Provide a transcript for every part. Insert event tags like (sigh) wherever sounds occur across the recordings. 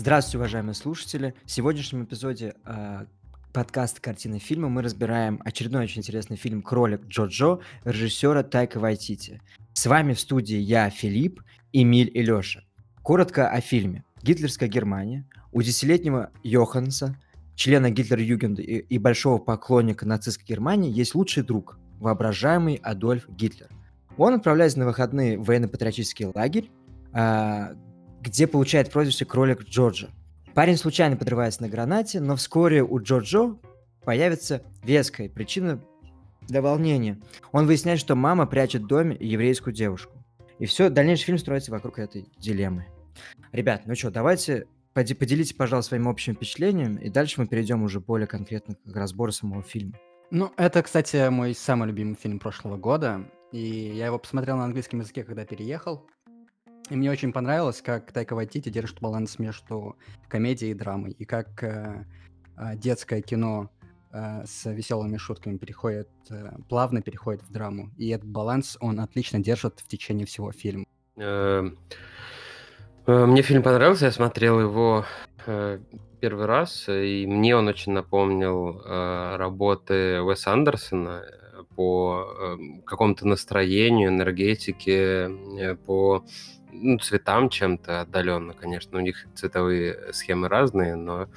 Здравствуйте, уважаемые слушатели! В сегодняшнем эпизоде э, подкаста «Картины фильма» мы разбираем очередной очень интересный фильм «Кролик Джо-Джо» режиссера Тайка Вайтити. С вами в студии я, Филипп, Эмиль и Лёша. Коротко о фильме. Гитлерская Германия. У десятилетнего Йоханса, члена Гитлер-Югенда и, и большого поклонника нацистской Германии, есть лучший друг, воображаемый Адольф Гитлер. Он отправляется на выходные в военно-патриотический лагерь, э, где получает прозвище «Кролик Джорджа». Парень случайно подрывается на гранате, но вскоре у Джорджо появится веская причина для волнения. Он выясняет, что мама прячет в доме еврейскую девушку. И все, дальнейший фильм строится вокруг этой дилеммы. Ребят, ну что, давайте поделитесь, пожалуйста, своим общим впечатлением, и дальше мы перейдем уже более конкретно к разбору самого фильма. Ну, это, кстати, мой самый любимый фильм прошлого года, и я его посмотрел на английском языке, когда переехал. И мне очень понравилось, как Тайка Вайтити держит баланс между комедией и драмой, и как э, э, детское кино э, с веселыми шутками переходит, э, плавно переходит в драму. И этот баланс он отлично держит в течение всего фильма. Мне фильм понравился, я смотрел его первый раз, и мне он очень напомнил работы Уэса Андерсона по какому-то настроению, энергетике, по ну, цветам чем-то отдаленно, конечно. У них цветовые схемы разные, но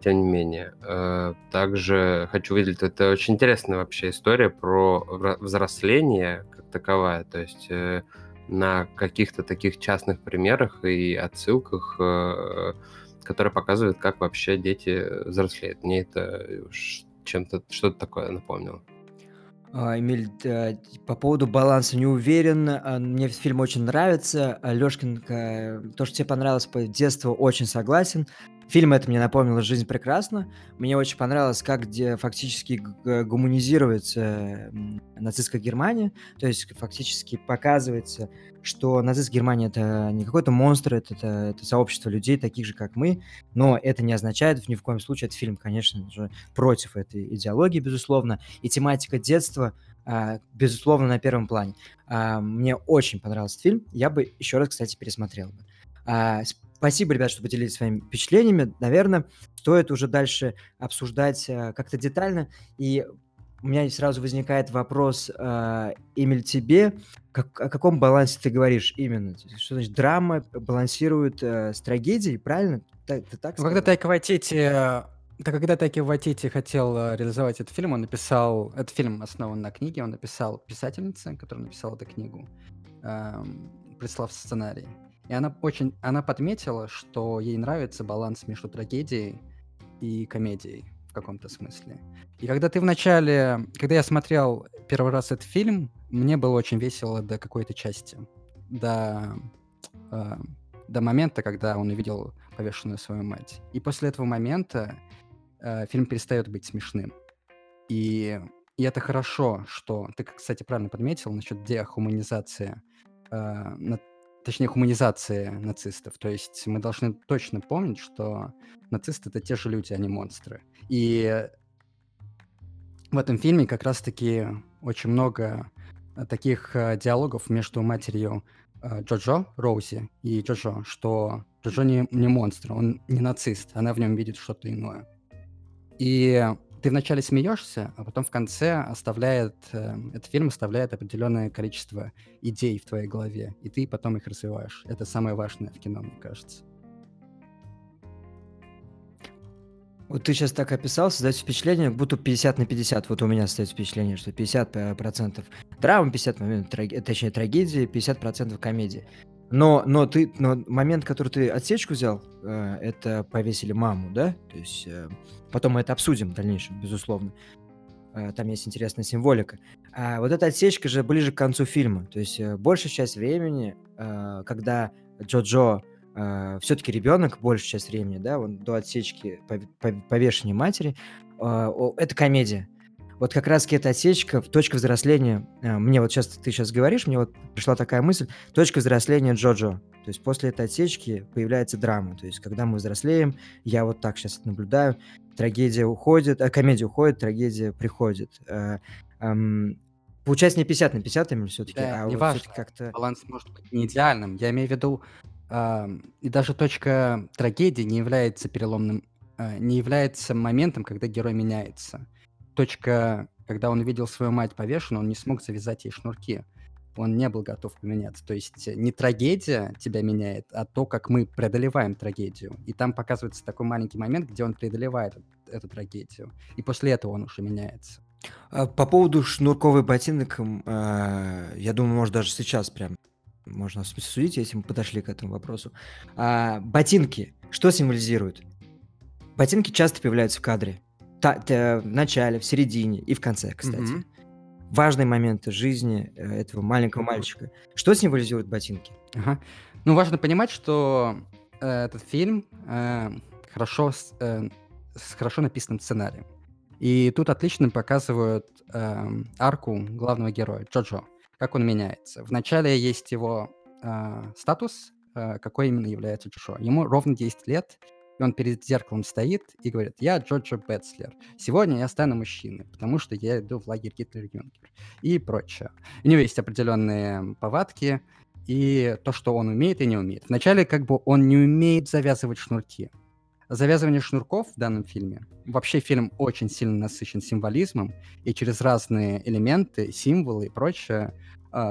тем не менее. Э, также хочу выделить, это очень интересная вообще история про взросление как таковая, то есть э, на каких-то таких частных примерах и отсылках, э, которые показывают, как вообще дети взрослеют. Мне это чем-то что-то такое напомнило. А, Эмиль, по поводу баланса не уверен. А, мне фильм очень нравится. А, Лёшкин, то, что тебе понравилось по детству, очень согласен. Фильм это мне напомнил «Жизнь прекрасна». Мне очень понравилось, как где фактически гуманизируется нацистская Германия. То есть фактически показывается, что нацистская Германия это не какой-то монстр, это, это, это сообщество людей, таких же, как мы. Но это не означает ни в коем случае, этот фильм, конечно же, против этой идеологии, безусловно. И тематика детства безусловно, на первом плане. Мне очень понравился фильм. Я бы еще раз, кстати, пересмотрел бы. Спасибо, ребят, что поделились своими впечатлениями. Наверное, стоит уже дальше обсуждать э, как-то детально. И у меня сразу возникает вопрос, э, Эмиль, тебе, как, о каком балансе ты говоришь именно? Что значит драма балансирует э, с трагедией, правильно? Ты, ты так когда Тайка Вайтити, э, да, когда Тайка Вайтити хотел э, реализовать этот фильм, он написал... Этот фильм основан на книге, он написал писательнице, которая написала эту книгу, э, прислав сценарий. И она очень, она подметила, что ей нравится баланс между трагедией и комедией в каком-то смысле. И когда ты вначале, когда я смотрел первый раз этот фильм, мне было очень весело до какой-то части, до э, до момента, когда он увидел повешенную свою мать. И после этого момента э, фильм перестает быть смешным. И, и это хорошо, что ты, кстати, правильно подметил насчет дехуманизации э, точнее, хуманизации нацистов. То есть мы должны точно помнить, что нацисты — это те же люди, а не монстры. И в этом фильме как раз-таки очень много э, таких э, диалогов между матерью э, Джоджо, Роузи, и Джоджо, что Джоджо не, не монстр, он не нацист, она в нем видит что-то иное. И ты вначале смеешься, а потом в конце оставляет, э, этот фильм оставляет определенное количество идей в твоей голове, и ты потом их развиваешь. Это самое важное в кино, мне кажется. Вот ты сейчас так описал, создается впечатление, будто 50 на 50. Вот у меня создается впечатление, что 50% драма, 50% траг... точнее трагедии, 50% комедии. Но, но ты, но момент, который ты отсечку взял, э, это повесили маму, да? То есть э, потом мы это обсудим в дальнейшем, безусловно. Э, там есть интересная символика. А вот эта отсечка же ближе к концу фильма. То есть большая часть времени, когда Джо-Джо все-таки ребенок, большая часть времени, да, он до отсечки повешения матери, это комедия вот как раз эта отсечка, точка взросления, э, мне вот сейчас, ты сейчас говоришь, мне вот пришла такая мысль, точка взросления Джоджо. То есть после этой отсечки появляется драма. То есть когда мы взрослеем, я вот так сейчас наблюдаю, трагедия уходит, а комедия уходит, трагедия приходит. А, эм, получается не 50 на 50 или все-таки, да, а не вот важно. как-то... Баланс может быть не идеальным. Я имею в виду, А, и даже точка трагедии не является переломным, а, не является моментом, когда герой меняется. Точка, когда он увидел свою мать повешенную, он не смог завязать ей шнурки. Он не был готов поменяться. То есть не трагедия тебя меняет, а то, как мы преодолеваем трагедию. И там показывается такой маленький момент, где он преодолевает эту трагедию. И после этого он уже меняется. А по поводу шнурковых ботинок, а, я думаю, может даже сейчас прям можно судить, если мы подошли к этому вопросу. А, ботинки, что символизируют? Ботинки часто появляются в кадре. Та, в начале, в середине и в конце, кстати. Mm-hmm. Важные моменты жизни э, этого маленького мальчика. Что символизируют ботинки? Ага. Ну, важно понимать, что э, этот фильм э, хорошо, э, с хорошо написанным сценарием. И тут отлично показывают э, арку главного героя, Джоджо, как он меняется. Вначале есть его э, статус, э, какой именно является Джоджо. Ему ровно 10 лет, и он перед зеркалом стоит и говорит, я Джоджо Бетслер, сегодня я стану мужчиной, потому что я иду в лагерь Гитлер-Юнкер и прочее. У него есть определенные повадки, и то, что он умеет и не умеет. Вначале как бы он не умеет завязывать шнурки, Завязывание шнурков в данном фильме. Вообще фильм очень сильно насыщен символизмом, и через разные элементы, символы и прочее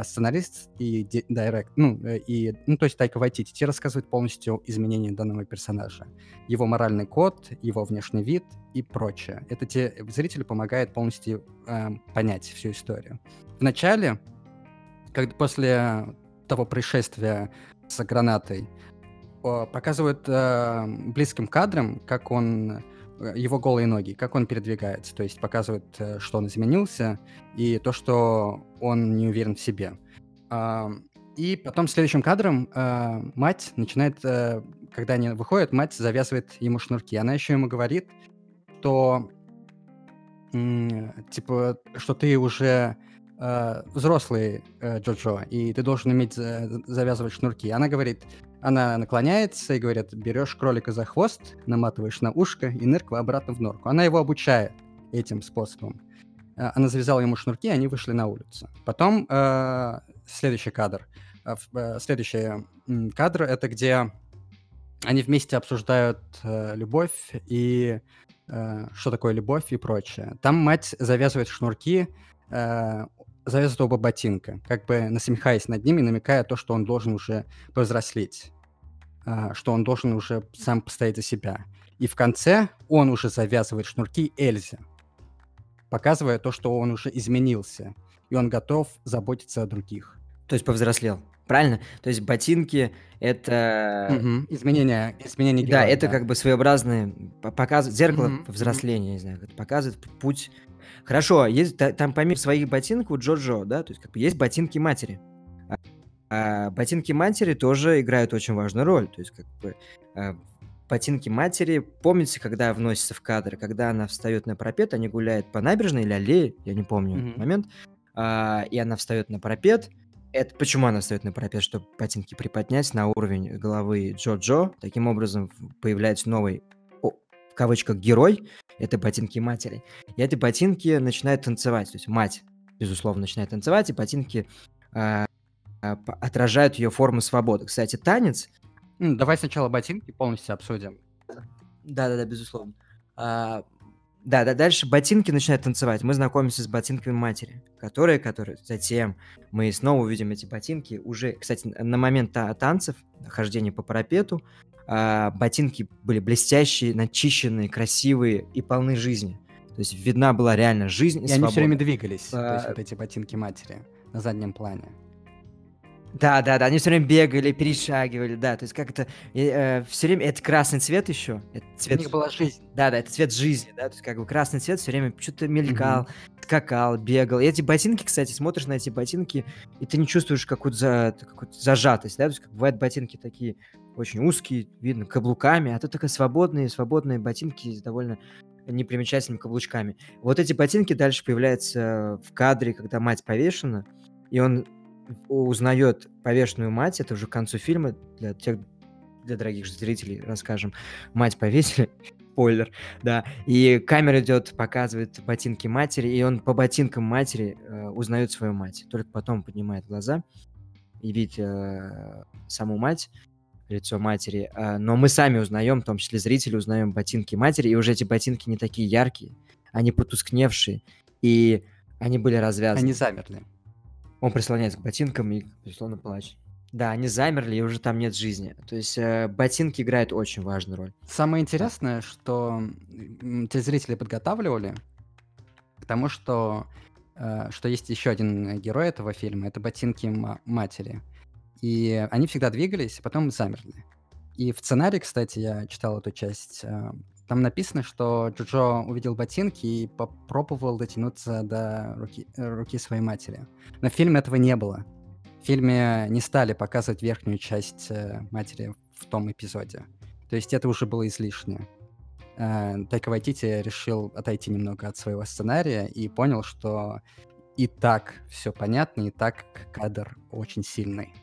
сценарист и директ, ну, э, и, ну, то есть Тайка Вайтити, те рассказывают полностью изменения данного персонажа. Его моральный код, его внешний вид и прочее. Это те зрителю помогает полностью э, понять всю историю. Вначале, когда после того происшествия с гранатой, показывают э, близким кадром, как он э, его голые ноги, как он передвигается. То есть показывают, э, что он изменился, и то, что он не уверен в себе. Э, и потом следующим кадром э, мать начинает, э, когда они выходят, мать завязывает ему шнурки. Она еще ему говорит, что типа, что ты уже взрослый э, Джоджо, и ты должен уметь завязывать шнурки. Она говорит, она наклоняется и говорит, берешь кролика за хвост, наматываешь на ушко и нырква обратно в норку. Она его обучает этим способом. Э, она завязала ему шнурки, и они вышли на улицу. Потом э, следующий кадр. Э, э следующий кадр это где они вместе обсуждают э, любовь и э, что такое любовь и прочее. Там мать завязывает шнурки, э, завязывает оба ботинка, как бы насмехаясь над ними, намекая то, что он должен уже повзрослеть. А, что он должен уже сам постоять за себя. И в конце он уже завязывает шнурки Эльзе, показывая то, что он уже изменился, и он готов заботиться о других. То есть повзрослел. Правильно? То есть ботинки это угу. изменение, изменение. Героя, да, это да. как бы своеобразные показ зеркало угу. взросления, не знаю, показывает путь. Хорошо, есть там помимо своих ботинок у Джоджо, да, то есть как бы есть ботинки матери. А ботинки матери тоже играют очень важную роль. То есть, как бы, а, ботинки матери, помните, когда вносится в кадр, когда она встает на пропет, они гуляют по набережной или аллее, я не помню mm-hmm. момент, а, и она встает на пропет. Это почему она встает на пропет, чтобы ботинки приподнять на уровень головы Джо-Джо. Таким образом появляется новый, в кавычках, герой. Это ботинки матери. И эти ботинки начинают танцевать. То есть мать, безусловно, начинает танцевать, и ботинки а, отражают ее формы свободы. Кстати, танец... Давай сначала ботинки полностью обсудим. Да-да-да, безусловно. А, да, да, дальше ботинки начинают танцевать. Мы знакомимся с ботинками матери, которые, которые затем мы снова увидим эти ботинки уже, кстати, на момент та- танцев, хождения по парапету, а, ботинки были блестящие, начищенные, красивые и полны жизни. То есть видна была реально жизнь и, и свобода. они все время двигались, а... то есть вот эти ботинки матери на заднем плане. Да, да, да, они все время бегали, перешагивали, да, то есть как то э, все время, это красный цвет еще, это цвет... У них была жизнь. Да, да, это цвет жизни, да, то есть как бы красный цвет все время что-то мелькал, mm-hmm. скакал, бегал. И эти ботинки, кстати, смотришь на эти ботинки, и ты не чувствуешь какую-то, за, какую зажатость, да, то есть как бывают ботинки такие очень узкие, видно, каблуками, а тут такие свободные, свободные ботинки с довольно непримечательными каблучками. Вот эти ботинки дальше появляются в кадре, когда мать повешена, и он узнает повешенную мать, это уже к концу фильма, для тех, для дорогих зрителей расскажем, мать повесили, (laughs) спойлер, да, и камера идет, показывает ботинки матери, и он по ботинкам матери э, узнает свою мать, только потом поднимает глаза и видит э, саму мать, лицо матери, а, но мы сами узнаем, в том числе зрители узнаем ботинки матери, и уже эти ботинки не такие яркие, они потускневшие, и они были развязаны. Они замерли. Он прислоняется к ботинкам и, безусловно, плачет. Да, они замерли, и уже там нет жизни. То есть э, ботинки играют очень важную роль. Самое интересное, что телезрители подготавливали к тому, что, э, что есть еще один герой этого фильма, это ботинки матери. И они всегда двигались, а потом замерли. И в сценарии, кстати, я читал эту часть, э, там написано, что Джоджо увидел ботинки и попробовал дотянуться до руки, руки своей матери. Но в фильме этого не было. В фильме не стали показывать верхнюю часть э, матери в том эпизоде. То есть это уже было излишне. Э, Тайка Вайтити решил отойти немного от своего сценария и понял, что и так все понятно, и так кадр очень сильный.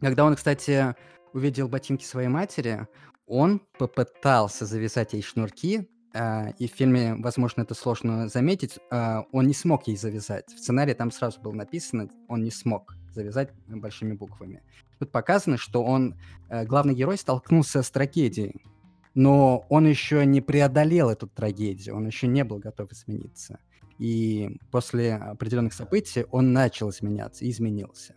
Когда он, кстати, увидел ботинки своей матери, он попытался завязать ей шнурки, э, и в фильме, возможно, это сложно заметить, э, он не смог ей завязать. В сценарии там сразу было написано, он не смог завязать большими буквами. Тут показано, что он, э, главный герой, столкнулся с трагедией, но он еще не преодолел эту трагедию, он еще не был готов измениться. И после определенных событий он начал изменяться и изменился.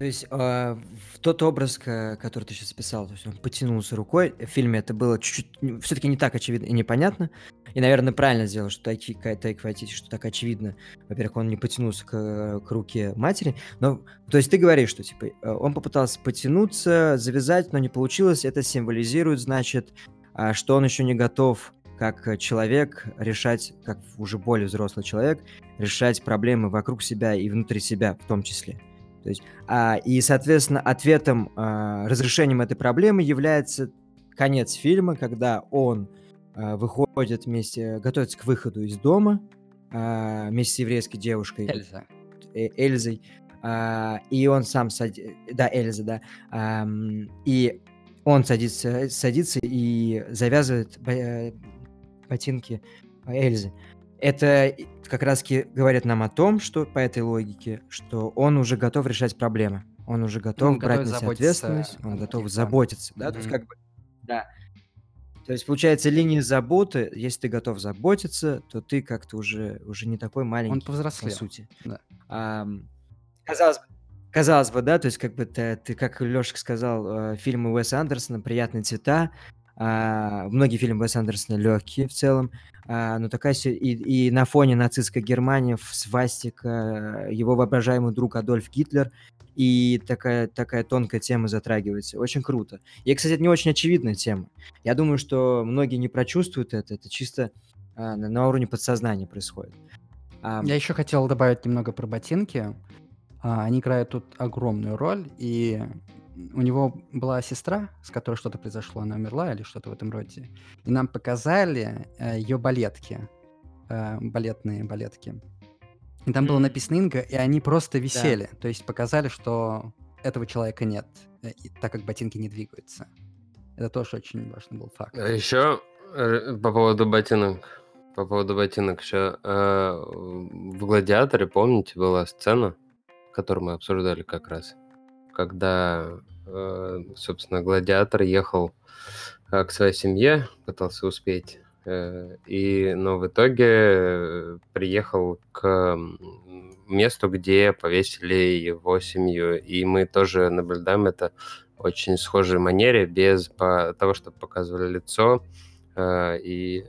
То есть э, тот образ, который ты сейчас описал, то есть он потянулся рукой, в фильме это было чуть-чуть, все-таки не так очевидно и непонятно. И, наверное, правильно сделал, что Тайки, Тайк Вайтити, что так очевидно. Во-первых, он не потянулся к, к руке матери. Но, то есть ты говоришь, что типа э, он попытался потянуться, завязать, но не получилось. Это символизирует, значит, а, что он еще не готов как человек решать, как уже более взрослый человек, решать проблемы вокруг себя и внутри себя в том числе. То есть, а, и, соответственно, ответом, а, разрешением этой проблемы является конец фильма, когда он а, выходит вместе, готовится к выходу из дома а, вместе с еврейской девушкой. Эльза. Э, Эльзой. А, и он сам садится... Да, Эльза, да. А, и он садится, садится и завязывает э, ботинки Эльзы это как раз говорит нам о том, что по этой логике, что он уже готов решать проблемы. Он уже готов он брать на себя ответственность, он готов заботиться. Да? Mm-hmm. То есть, как бы, да. То есть, получается, линия заботы, если ты готов заботиться, то ты как-то уже, уже не такой маленький, он повзрослел. по сути. Да. А, казалось бы, казалось бы, да, то есть, как бы ты, ты как Лешек сказал, э, фильмы Уэса Андерсона «Приятные цвета», а, многие фильмы Уэса Андерсона легкие в целом, а, но такая и, и на фоне нацистской Германии, свастика, его воображаемый друг Адольф Гитлер, и такая, такая тонкая тема затрагивается. Очень круто. И, кстати, это не очень очевидная тема. Я думаю, что многие не прочувствуют это, это чисто а, на, на уровне подсознания происходит. А, Я еще хотел добавить немного про ботинки. А, они играют тут огромную роль, и у него была сестра, с которой что-то произошло, она умерла или что-то в этом роде. И нам показали э, ее балетки, э, балетные балетки. И там было написано Инга, и они просто висели. Да. То есть показали, что этого человека нет, э, так как ботинки не двигаются. Это тоже очень важный был факт. А еще э, по поводу ботинок. По поводу ботинок еще. Э, в «Гладиаторе», помните, была сцена, которую мы обсуждали как раз когда, э, собственно, гладиатор ехал э, к своей семье, пытался успеть, э, и, но в итоге приехал к месту, где повесили его семью, и мы тоже наблюдаем это очень схожей манере, без того, чтобы показывали лицо, и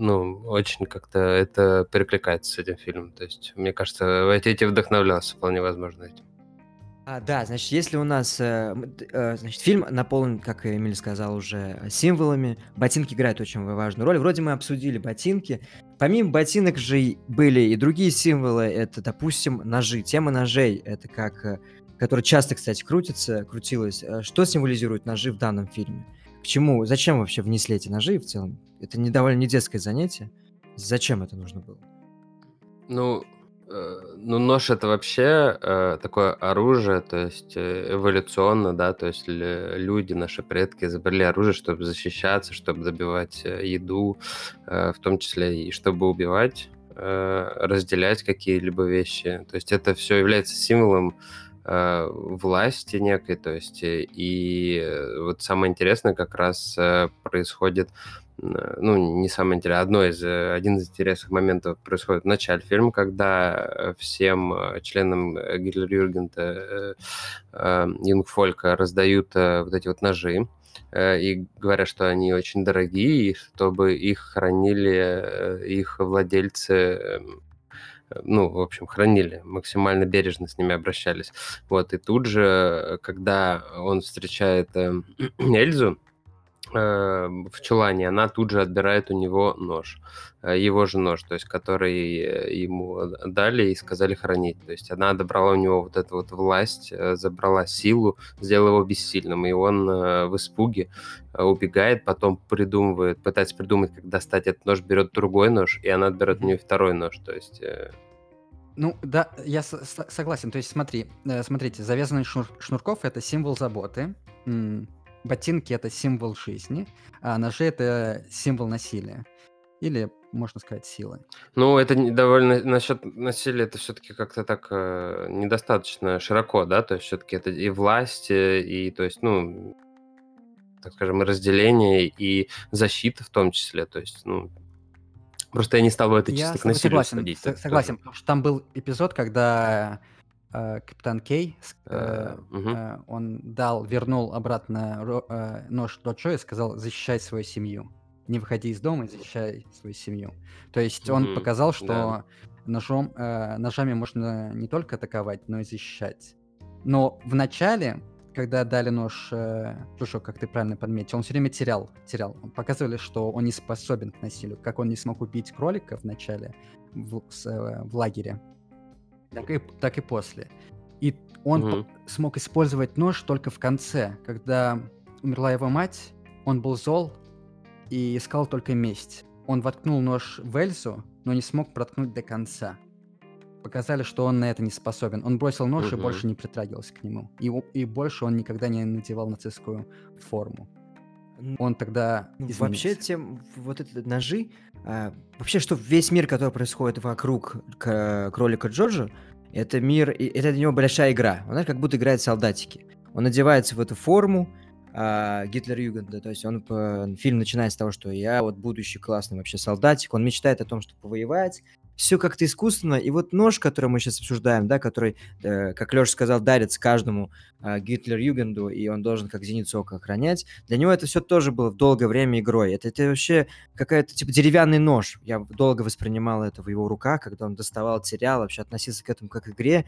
ну, очень как-то это перекликается с этим фильмом. То есть, мне кажется, Вайтити вдохновлялся вполне возможно этим. А, да, значит, если у нас, э, э, значит, фильм наполнен, как Эмиль сказал уже, символами, ботинки играют очень важную роль. Вроде мы обсудили ботинки. Помимо ботинок же были и другие символы. Это, допустим, ножи. Тема ножей, это как, э, которая часто, кстати, крутится, крутилась. Э, что символизируют ножи в данном фильме? К чему, зачем вообще внесли эти ножи в целом? Это не довольно не детское занятие. Зачем это нужно было? Ну, ну, нож это вообще э, такое оружие, то есть э, эволюционно, да, то есть люди, наши предки изобрели оружие, чтобы защищаться, чтобы добивать э, еду, э, в том числе и чтобы убивать, э, разделять какие-либо вещи. То есть это все является символом э, власти некой, то есть э, и вот самое интересное как раз происходит ну, не самое интересное, одно из, один из интересных моментов происходит в начале фильма, когда всем членам Гитлер-Юргента Юнгфолька раздают вот эти вот ножи, и говорят, что они очень дорогие, и чтобы их хранили их владельцы ну, в общем, хранили, максимально бережно с ними обращались. Вот, и тут же, когда он встречает э, (clears throat) Эльзу, э, в чулане, она тут же отбирает у него нож, э, его же нож, то есть который э, ему дали и сказали хранить. То есть она добрала у него вот эту вот власть, забрала силу, сделала его бессильным, и он в испуге убегает, потом придумывает, пытается придумать, как достать этот нож, берет другой нож, и она отберет у нее второй нож, то есть... Ну, да, я согласен. То есть, смотри, э, смотрите, завязанный шнур шнурков это символ заботы, ботинки это символ жизни, а ножи это символ насилия. Или, можно сказать, силы. Ну, это довольно насчет насилия, это все-таки как-то так э, недостаточно широко, да, то есть все-таки это и власть, и, то есть, ну, так скажем, и разделение, и защита в том числе, то есть, ну, Просто я не стал бы это чисто я к насилию согласен, сходить. Согласен, потому что там был эпизод, когда капитан Кей, э, э, он дал, вернул обратно э, нож Доджо и сказал, защищай свою семью. Не выходи из дома и защищай свою семью. То есть он показал, что да. ножом, э, ножами можно не только атаковать, но и защищать. Но в начале когда дали нож э, Джошуа, как ты правильно подметил, он все время терял, терял. Показывали, что он не способен к насилию. Как он не смог убить кролика в начале в, с, э, в лагере, так и, так и после. И он угу. смог использовать нож только в конце, когда умерла его мать, он был зол и искал только месть. Он воткнул нож в Эльзу, но не смог проткнуть до конца показали, что он на это не способен. Он бросил нож угу. и больше не притрагивался к нему. И, и больше он никогда не надевал нацистскую форму. Он тогда ну, Вообще, тем, вот эти ножи, а, вообще, что весь мир, который происходит вокруг к, кролика Джорджа, это мир, это для него большая игра. Он как будто играет солдатики. Он одевается в эту форму, а, Гитлер-Югенда, то есть он, фильм начинается с того, что я вот будущий классный вообще солдатик, он мечтает о том, чтобы повоевать, все как-то искусственно. И вот нож, который мы сейчас обсуждаем, да, который, э, как Леша сказал, дарится каждому э, Гитлер-Югенду, и он должен как зеницу ока охранять, для него это все тоже было в долгое время игрой. Это, это вообще какая-то, типа, деревянный нож. Я долго воспринимал это в его руках, когда он доставал, терял, вообще относился к этому как к игре.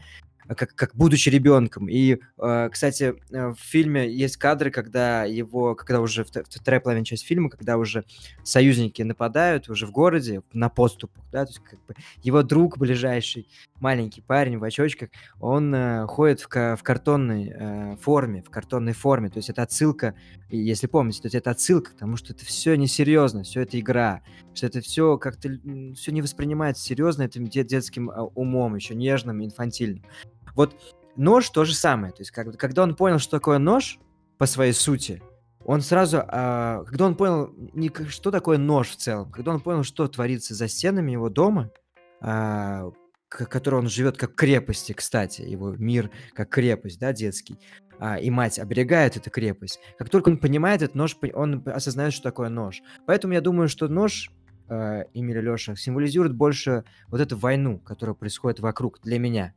Э, как, как будучи ребенком. И, э, кстати, э, в фильме есть кадры, когда его, когда уже вторая половина часть фильма, когда уже союзники нападают уже в городе на поступах, да, то есть как бы его друг ближайший, маленький парень в очочках, он э, ходит в, в картонной э, форме, в картонной форме, то есть это отсылка, если помните, то есть это отсылка к тому, что это все несерьезно, все это игра, что это все как-то все не воспринимается серьезно этим детским а, умом, еще нежным, инфантильным. Вот нож то же самое. То есть, как, когда он понял, что такое нож по своей сути, он сразу, а, когда он понял, не, что такое нож в целом, когда он понял, что творится за стенами его дома, а, который он живет как крепости, кстати, его мир как крепость, да, детский, а, и мать оберегает эту крепость. Как только он понимает этот нож, он осознает, что такое нож. Поэтому я думаю, что нож э, Эмиля Леша символизирует больше вот эту войну, которая происходит вокруг для меня.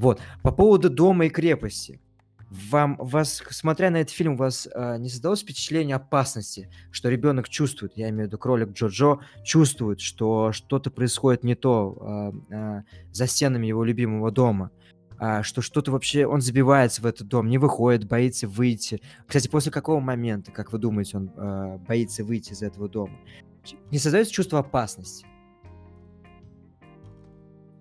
Вот. По поводу дома и крепости. Вам, вас, смотря на этот фильм, у вас э, не создалось впечатление опасности, что ребенок чувствует, я имею в виду кролик Джо-Джо, чувствует, что что-то происходит не то э, э, за стенами его любимого дома, э, что что-то вообще, он забивается в этот дом, не выходит, боится выйти. Кстати, после какого момента, как вы думаете, он э, боится выйти из этого дома? Не создается чувство опасности?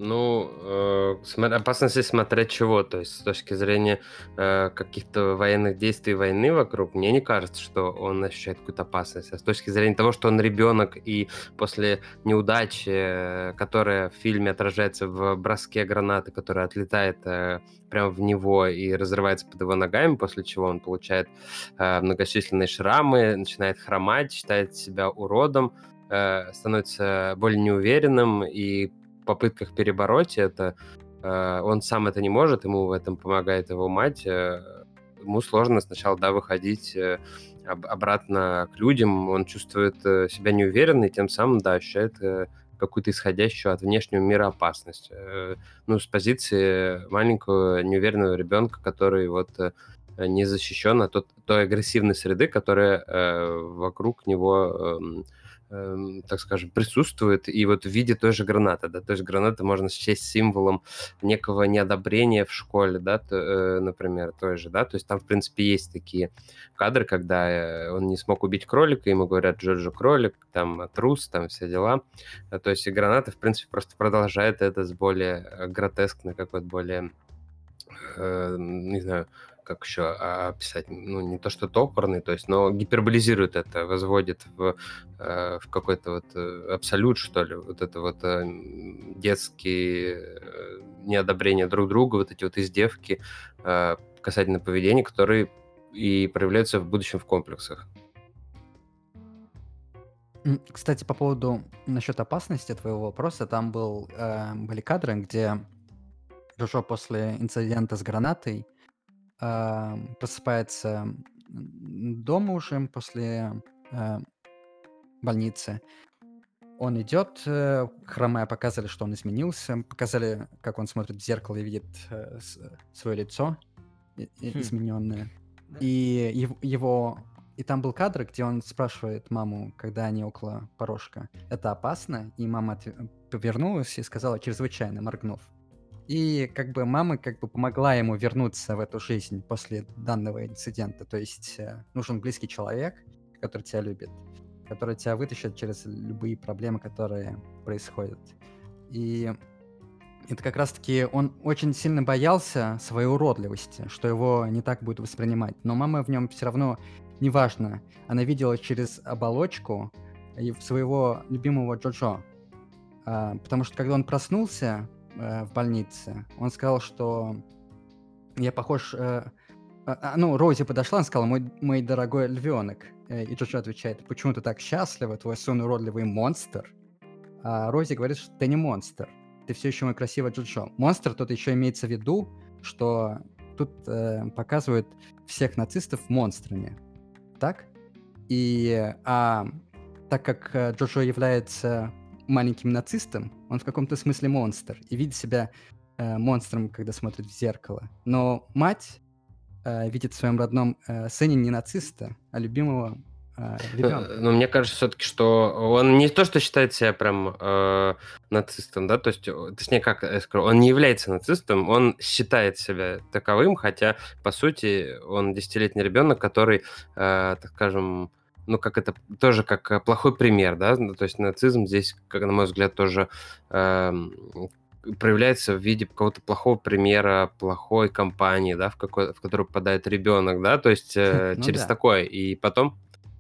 Ну, э, опасности смотреть чего, то есть с точки зрения э, каких-то военных действий войны вокруг, мне не кажется, что он ощущает какую-то опасность. А с точки зрения того, что он ребенок и после неудачи, которая в фильме отражается в броске гранаты, которая отлетает э, прямо в него и разрывается под его ногами, после чего он получает э, многочисленные шрамы, начинает хромать, считает себя уродом, э, становится более неуверенным и попытках перебороть это, э, он сам это не может, ему в этом помогает его мать, э, ему сложно сначала, да, выходить э, об, обратно к людям, он чувствует себя неуверенно и тем самым, да, ощущает какую-то исходящую от внешнего мира опасность. Ну, с позиции маленького неуверенного ребенка, который вот не защищен от той агрессивной среды, которая вокруг него Эм, так скажем, присутствует, и вот в виде той же гранаты, да, то есть граната можно счесть символом некого неодобрения в школе, да, то, э, например, той же, да, то есть там, в принципе, есть такие кадры, когда э, он не смог убить кролика, ему говорят Джорджо кролик, там, трус, там, все дела, э, то есть и граната, в принципе, просто продолжает это с более э, гротескной, какой-то более, э, не знаю, как еще описать, ну, не то что топорный, то есть, но гиперболизирует это, возводит в, э, в какой-то вот э, абсолют, что ли, вот это вот э, детские неодобрения друг друга, вот эти вот издевки касательно поведения, которые и проявляются в будущем в комплексах. Кстати, по поводу насчет опасности твоего вопроса, там был, э, были кадры, где Джошо после инцидента с гранатой а, просыпается дома уже после а, больницы. Он идет, э, хромая, показали, что он изменился, показали, как он смотрит в зеркало и видит э, свое лицо хм. измененное. И его и там был кадр, где он спрашивает маму, когда они около порожка, это опасно? И мама повернулась и сказала чрезвычайно, моргнув. И как бы мама как бы помогла ему вернуться в эту жизнь после данного инцидента. То есть э, нужен близкий человек, который тебя любит, который тебя вытащит через любые проблемы, которые происходят. И это как раз-таки он очень сильно боялся своей уродливости, что его не так будет воспринимать. Но мама в нем все равно неважно. Она видела через оболочку своего любимого Джоджо. А, потому что когда он проснулся, э, в больнице. Он сказал, что я похож... Э, э, ну, Рози подошла и сказала, мой, мой дорогой львенок. Э, и Джоджо отвечает, почему ты так счастлива, твой сын уродливый монстр? А Рози говорит, что ты не монстр, ты все еще мой красивый Джоджо. Монстр тут еще имеется в виду, что тут э, показывают всех нацистов монстрами. Так? И а, так как Джоджо является маленьким нацистом, он в каком-то смысле монстр и видит себя э, монстром, когда смотрит в зеркало. Но мать э, видит в своем родном э, сыне не нациста, а любимого э, ребенка. Ну, мне кажется все-таки, что он не то, что считает себя прям э, нацистом, да, то есть, точнее, как я скажу, он не является нацистом, он считает себя таковым, хотя, по сути, он десятилетний ребенок, который, э, так скажем, ну, как это, тоже как э, плохой пример, да, ну, то есть нацизм здесь, как на мой взгляд, тоже э, проявляется в виде какого-то плохого примера, плохой компании, да, в, какой, в которую попадает ребенок, да, то есть э, (laughs) ну, через да. такое, и потом,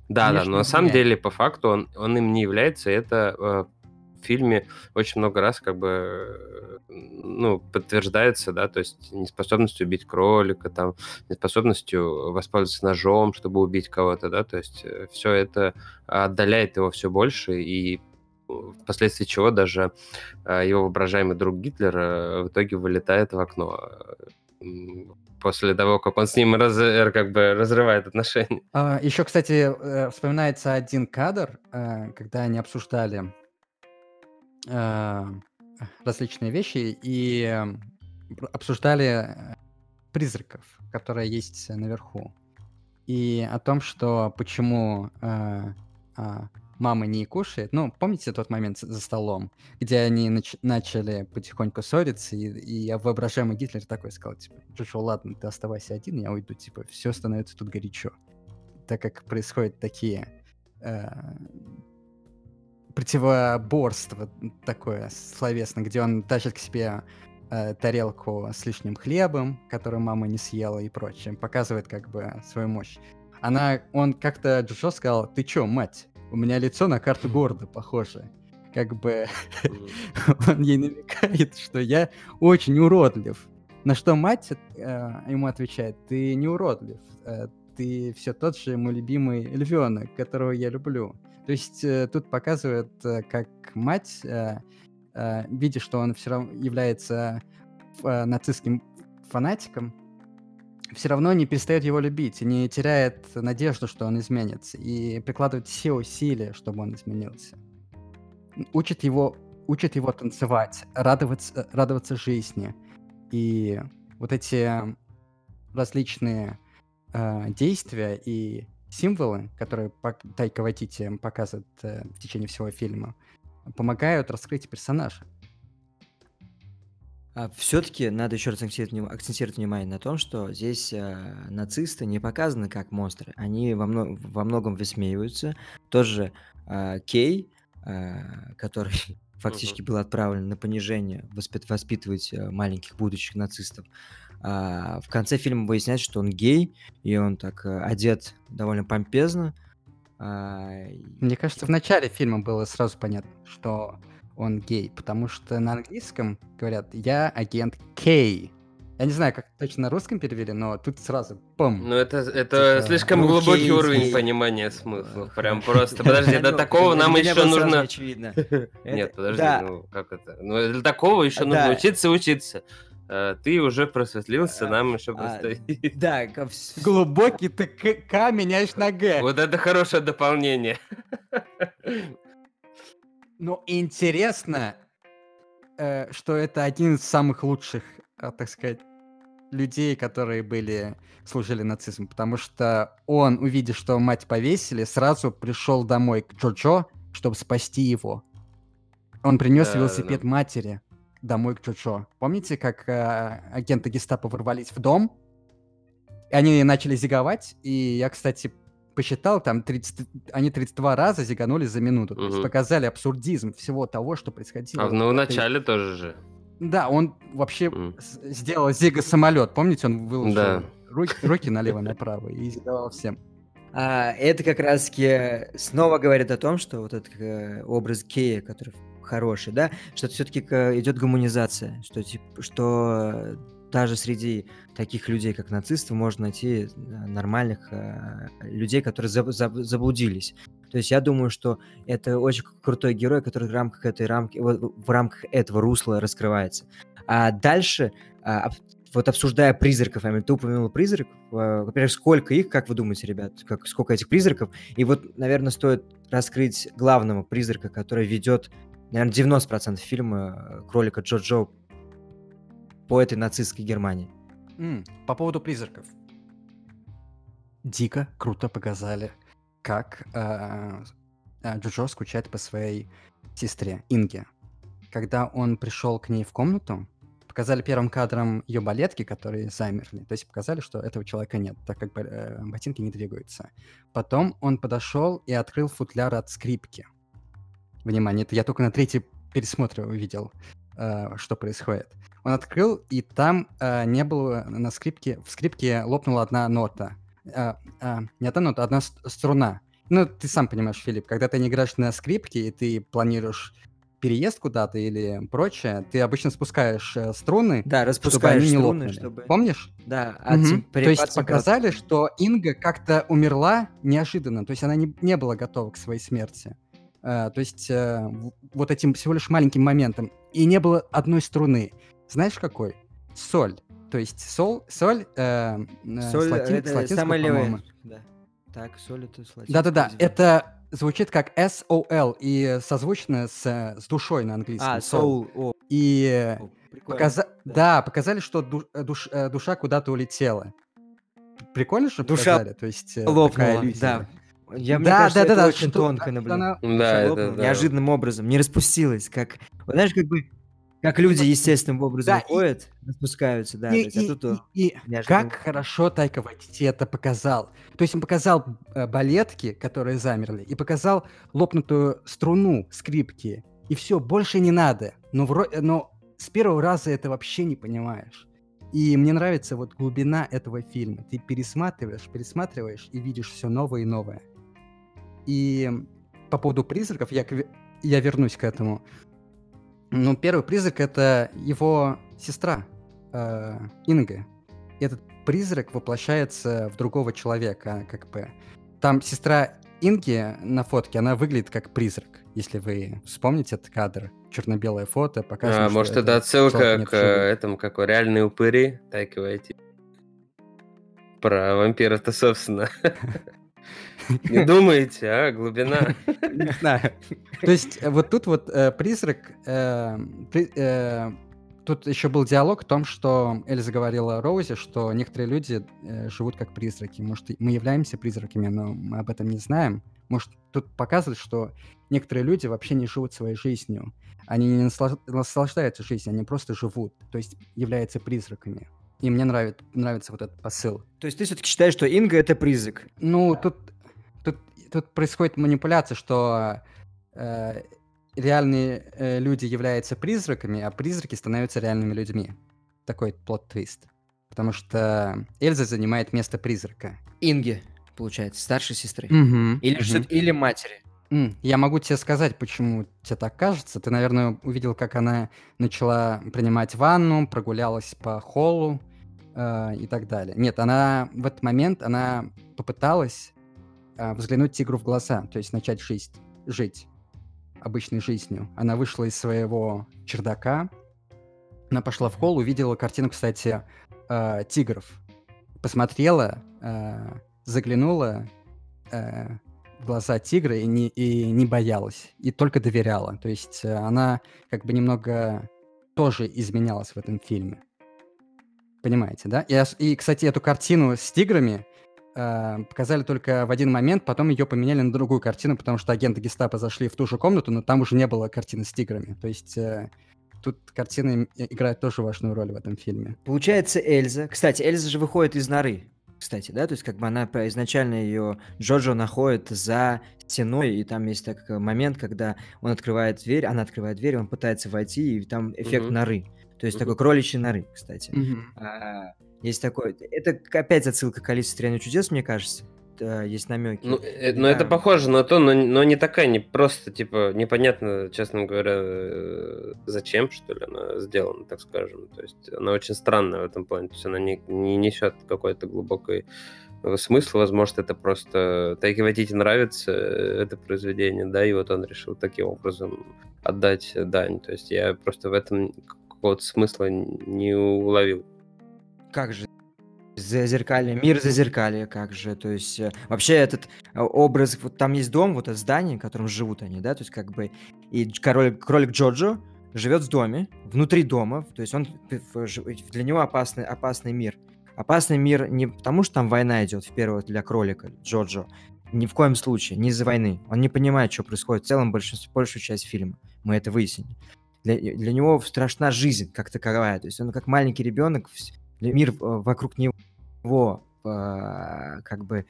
да, Конечно, да, но на самом деле, по факту, он, он им не является, это э, фильме очень много раз как бы ну, подтверждается, да, то есть неспособностью убить кролика, там, неспособностью воспользоваться ножом, чтобы убить кого-то, да, то есть э, все это отдаляет его все больше, и впоследствии чего даже э, его воображаемый друг Гитлер э, в итоге вылетает в окно после того, как он с ним раз, как бы разрывает отношения. А, еще, кстати, вспоминается один кадр, когда они обсуждали э, различные вещи и обсуждали э, призраков, которые есть наверху. И о том, что почему э, э, мама не кушает. Ну, помните тот момент за столом, где они нач- начали потихоньку ссориться, и, и воображаемый Гитлер такой сказал, типа, Джошуа, ладно, ты оставайся один, я уйду, типа, все становится тут горячо. Так как происходят такие э, противоборство такое словесное, где он тащит к себе э, тарелку с лишним хлебом, которую мама не съела и прочее, показывает как бы свою мощь. Она, он как-то Джошо сказал, ты чё, мать, у меня лицо на карту города похоже. Как бы (laughs) он ей намекает, что я очень уродлив. На что мать э, ему отвечает, ты не уродлив, э, ты все тот же мой любимый львенок, которого я люблю. То есть э, тут показывает, э, как мать, э, видя, что он все равно является нацистским фанатиком, все равно не перестает его любить не теряет надежду, что он изменится, и прикладывает все усилия, чтобы он изменился. Учит его, учит его танцевать, радоваться, радоваться жизни. И вот эти различные э, действия и символы, которые Тайка Вайтити показывает э, в течение всего фильма, помогают раскрыть персонажа. А все-таки надо еще раз акцентировать, акцентировать внимание на том, что здесь э, нацисты не показаны как монстры. Они во, мно, во многом высмеиваются. Тоже э, Кей, э, который (laughs) фактически был отправлен на понижение, воспит, воспитывать э, маленьких будущих нацистов. А, в конце фильма выясняется, что он гей, и он так э, одет довольно помпезно. А, Мне кажется, в начале фильма было сразу понятно, что он гей, потому что на английском говорят «я агент Кей». Я не знаю, как точно на русском перевели, но тут сразу пом. Ну это, это типа, слишком ну, глубокий кей, уровень кей. понимания смысла. Прям просто, подожди, (laughs) до такого нам еще нужно... (laughs) Нет, подожди, ну как это? Ну для такого еще нужно учиться учиться. Э, ты уже просветлился, а, нам еще а, предстоит. (laughs) Да, (laughs) глубокий ты К меняешь на Г. Вот это хорошее дополнение. (laughs) Ну, интересно, э, что это один из самых лучших, э, так сказать, людей, которые были служили нацизму, потому что он, увидев, что мать повесили, сразу пришел домой к Джоджо, чтобы спасти его. Он принес да, велосипед да. матери домой к Джоджо. Помните, как э, агенты гестапо ворвались в дом? И они начали зиговать, и я, кстати, посчитал, там 30, они 32 раза зиганули за минуту. Угу. То есть показали абсурдизм всего того, что происходило. А ну, в начале тоже же. Да, он вообще mm. сделал зига-самолет. Помните, он выложил да. руки, руки налево-направо и зиговал всем. А, это как раз снова говорит о том, что вот этот э, образ Кея, который хороший, да, что все-таки идет гуманизация, что, типа, что даже среди таких людей, как нацисты, можно найти э, нормальных э, людей, которые заб- заб- заблудились. То есть я думаю, что это очень крутой герой, который в рамках этой рамки, в, рамках этого русла раскрывается. А дальше, а, вот обсуждая призраков, Амель, ты упомянул призраков. Э, во-первых, сколько их, как вы думаете, ребят, как, сколько этих призраков? И вот, наверное, стоит раскрыть главного призрака, который ведет, наверное, 90% фильма э, кролика Джо-Джо по этой нацистской Германии. Mm, по поводу призраков. Дико круто показали, как э, э, Джоджо скучает по своей сестре Инге. Когда он пришел к ней в комнату, показали первым кадром ее балетки, которые замерли. То есть показали, что этого человека нет, так как э, ботинки не двигаются. Потом он подошел и открыл футляр от скрипки. Внимание, это я только на третий пересмотре увидел, э, что происходит. Он открыл, и там э, не было на скрипке, в скрипке лопнула одна нота. Э, э, не одна нота, одна струна. Ну, ты сам понимаешь, Филипп, когда ты не играешь на скрипке, и ты планируешь переезд куда-то или прочее, ты обычно спускаешь э, струны, да, распускаешь чтобы они струны, не чтобы... Помнишь? Да. Угу. То есть показали, что Инга как-то умерла неожиданно, то есть она не, не была готова к своей смерти. Uh, то есть uh, вот этим всего лишь маленьким моментом. И не было одной струны. Знаешь какой? Соль. То есть сол, соль, э, э соль с, латин, это с самая левая. Да. Так, соль это с Да-да-да, это звучит как S-O-L и созвучно с, с душой на английском. А, soul. Oh. И oh, показа... да. да, показали, что душ, э, душ, э, душа куда-то улетела. Прикольно, что душа показали? То есть, лопнула, да. Я, да, кажется, да, да, да, очень что, тонко наблюдал. Она... Да, это, да. Неожиданным образом, не распустилась, как, знаешь, как бы как люди естественным образом да, ходят, и... распускаются, да. И, и, а тут и, и, как хорошо Тайка Вайтити это показал. То есть он показал э, балетки, которые замерли, и показал лопнутую струну скрипки. И все, больше не надо. Но, вро... но с первого раза это вообще не понимаешь. И мне нравится вот глубина этого фильма. Ты пересматриваешь, пересматриваешь и видишь все новое и новое. И по поводу призраков, я, я вернусь к этому. Ну, первый призрак — это его сестра, э, Инга. И этот призрак воплощается в другого человека, как бы. Там сестра Инги на фотке, она выглядит как призрак, если вы вспомните этот кадр. Черно-белое фото показывает, А, может, это отсылка к этому, как реальные упыри, так и войти. Про вампира-то, собственно. (laughs) Не думаете, а? Глубина. Не знаю. То есть э, вот тут вот э, призрак... э, при- э, Тут еще был диалог о том, что Эльза говорила Роузе, что некоторые люди живут как призраки. Может, мы являемся призраками, но мы об этом не знаем. Может, тут показывает, что некоторые люди вообще не живут своей жизнью. Они не наслаж- наслаждаются жизнью, они просто живут, то есть являются призраками. И мне нравится, нравится вот этот посыл. То есть ты все-таки считаешь, что Инга это призрак? Ну, тут, тут, тут происходит манипуляция, что э, реальные э, люди являются призраками, а призраки становятся реальными людьми. Такой плод-твист. Потому что Эльза занимает место призрака. Инги, получается, старшей сестры. Мгм, Или, что или матери. Я могу тебе сказать, почему тебе так кажется. Ты, наверное, увидел, как она начала принимать ванну, прогулялась по холлу э, и так далее. Нет, она в этот момент она попыталась э, взглянуть тигру в глаза, то есть начать жизнь, жить обычной жизнью. Она вышла из своего чердака, она пошла в холл, увидела картину, кстати, э, тигров. Посмотрела, э, заглянула э, в глаза тигра и не, и не боялась, и только доверяла. То есть она как бы немного тоже изменялась в этом фильме. Понимаете, да? И, и, кстати, эту картину с тиграми э, показали только в один момент, потом ее поменяли на другую картину, потому что агенты гестапо зашли в ту же комнату, но там уже не было картины с тиграми. То есть э, тут картина им- играет тоже важную роль в этом фильме. Получается, Эльза. Кстати, Эльза же выходит из норы. Кстати, да, то есть как бы она изначально ее Джоджо находит за стеной, и там есть так э, момент, когда он открывает дверь, она открывает дверь, он пытается войти, и там эффект Мгм. норы. То есть такой кроличьей норы, кстати. А, Есть такой... Это опять отсылка к Алисе «Стране чудес», мне кажется. Есть намеки. Ну, э, но это похоже на то, но, но не такая, не просто, типа, непонятно, честно говоря, э, зачем, что ли, она сделана, так скажем. То есть она очень странная в этом плане. То есть она не, не несет какой-то глубокой э, смысла. Возможно, это просто Тайки Вайтити нравится э, это произведение, да, и вот он решил таким образом отдать дань. То есть я просто в этом какого-то смысла не уловил. Как же? Зазеркалье, мир зазеркалья, как же, то есть э, вообще этот э, образ, вот там есть дом, вот это здание, в котором живут они, да, то есть как бы и король, кролик Джоджо живет в доме, внутри дома, то есть он для него опасный, опасный мир. Опасный мир не потому, что там война идет в первую для кролика Джоджо, ни в коем случае, не из-за войны. Он не понимает, что происходит в целом большинство, большую часть фильма. Мы это выяснили. Для, для него страшна жизнь как таковая. То есть он как маленький ребенок, мир э, вокруг него э, как бы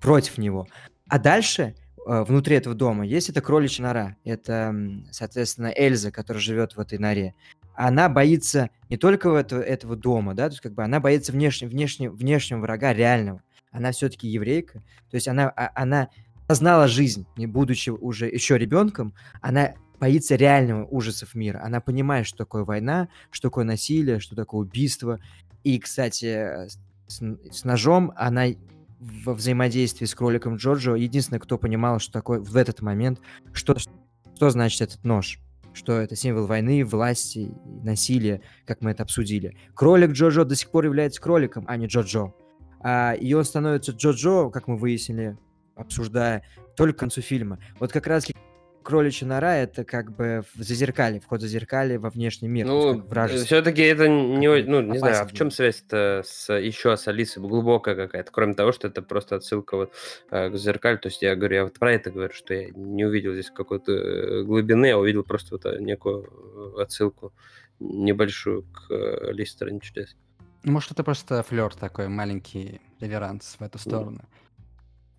против него. А дальше э, внутри этого дома есть эта кроличья нора. Это, соответственно, Эльза, которая живет в этой норе. Она боится не только этого, этого дома, да, то есть как бы она боится внешне, внешне, внешнего врага реального. Она все-таки еврейка, то есть она, а- она познала жизнь, не будучи уже еще ребенком, она боится реального ужасов мира. Она понимает, что такое война, что такое насилие, что такое убийство. И, кстати, с, с ножом она во взаимодействии с кроликом Джорджо единственная, кто понимал, что такое в этот момент, что, что значит этот нож. Что это символ войны, власти, насилия, как мы это обсудили. Кролик Джоджо до сих пор является кроликом, а не Джоджо. А, и он становится Джоджо, как мы выяснили, обсуждая, только к концу фильма. Вот как раз кроличья нора это как бы в зазеркалье, вход в зазеркалье во внешний мир. Ну, все-таки это не, ну, не знаю, а в чем связь-то с, еще с Алисой глубокая какая-то, кроме того, что это просто отсылка вот э, к зеркалю, то есть я говорю, я вот про это говорю, что я не увидел здесь какой-то э, глубины, а увидел просто вот некую отсылку небольшую к э, Алисе Стране чудес. Может, это просто флер такой, маленький реверанс в эту сторону.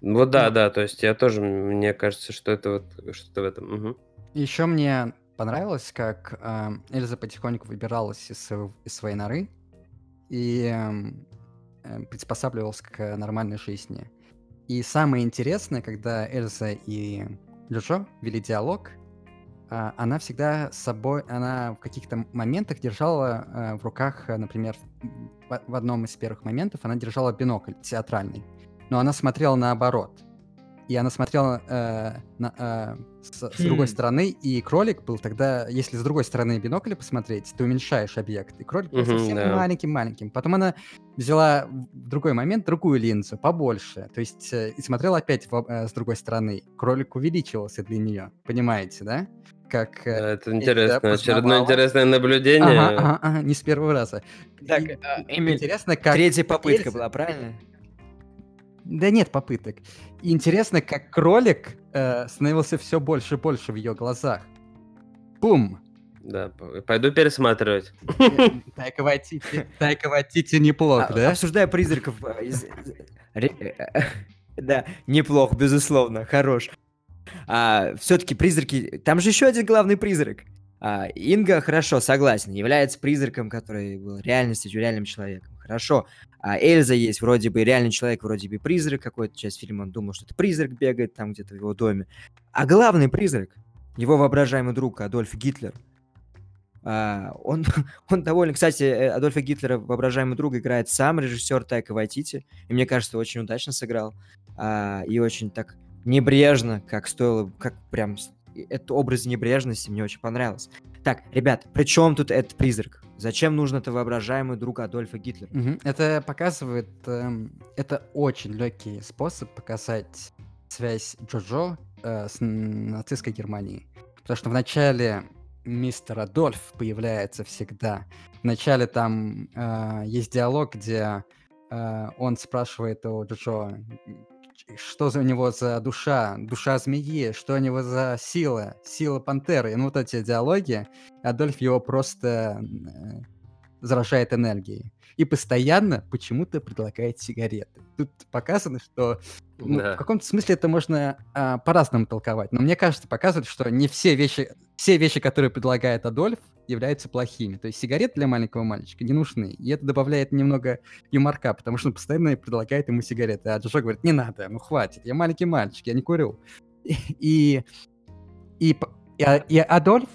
Вот да, да, то есть я тоже, мне кажется, что это вот что-то в этом. Угу. Еще мне понравилось, как э, Эльза потихоньку выбиралась из, из своей норы и э, приспосабливалась к нормальной жизни. И самое интересное, когда Эльза и Люжо вели диалог, э, она всегда с собой, она в каких-то моментах держала э, в руках, например, в, в одном из первых моментов она держала бинокль театральный но она смотрела наоборот. и она смотрела э, на, э, с, с другой Хм. стороны, и кролик был тогда, если с другой стороны бинокля посмотреть, ты уменьшаешь объект, и кролик был Мгм, совсем да. маленьким-маленьким. Потом она взяла в другой момент другую линзу, побольше, то есть э, и смотрела опять в- э, с другой стороны. Кролик увеличивался для нее, понимаете, да? Как... э, Да, это интересно. тебя Очередное интересное наблюдение. Ага, ага, ага, не с первого раза. Так, И- а, Эмиль, интересно, как... Третья попытка теперь- была, правильно? Да нет попыток. И интересно, как кролик э, становился все больше и больше в ее глазах. Бум! Да, пойду пересматривать. Э, Тайка Вайтити, Тайка Вайтити неплохо, А, да? Обсуждая призраков... э, э, Да, неплохо, безусловно, хорош. Все-таки призраки... Там же еще один главный призрак. А, Инга, хорошо, согласен, является призраком, который был реальностью, реальным человеком. Хорошо. А Эльза есть вроде бы реальный человек, вроде бы призрак. Какую-то часть фильма он думал, что это призрак бегает там где-то в его доме. А главный призрак, его воображаемый друг Адольф Гитлер, а, он, (laughs) он довольно... Кстати, э, Адольфа Гитлера, воображаемый друг, играет сам режиссер Тайка Вайтити. И мне кажется, очень удачно сыграл. А, и очень так небрежно, как стоило, как прям... Этот образ небрежности мне очень понравился. Так, ребят, при чем тут этот призрак? Зачем нужен это воображаемый друг Адольфа Гитлера? Мгм. Это показывает... эм, это очень легкий способ показать связь Джоджо э, с нацистской Германией. Потому что в начале мистер Адольф появляется всегда. В начале там э, есть диалог, где э, он спрашивает у Джоджо, что за у него за душа, душа змеи, что у него за сила, сила пантеры. И ну, вот эти диалоги, Адольф его просто э, заражает энергией. И постоянно почему-то предлагает сигареты. Тут показано, что ну, Да. в каком-то смысле это можно а, по-разному толковать. Но мне кажется, показывает, что не все вещи, все вещи, которые предлагает Адольф, являются плохими. То есть сигареты для маленького мальчика не нужны. И это добавляет немного юморка, потому что он постоянно предлагает ему сигареты. А Джошо говорит, не надо, ну хватит, я маленький мальчик, я не курю. И, и, и, А- и Адольф,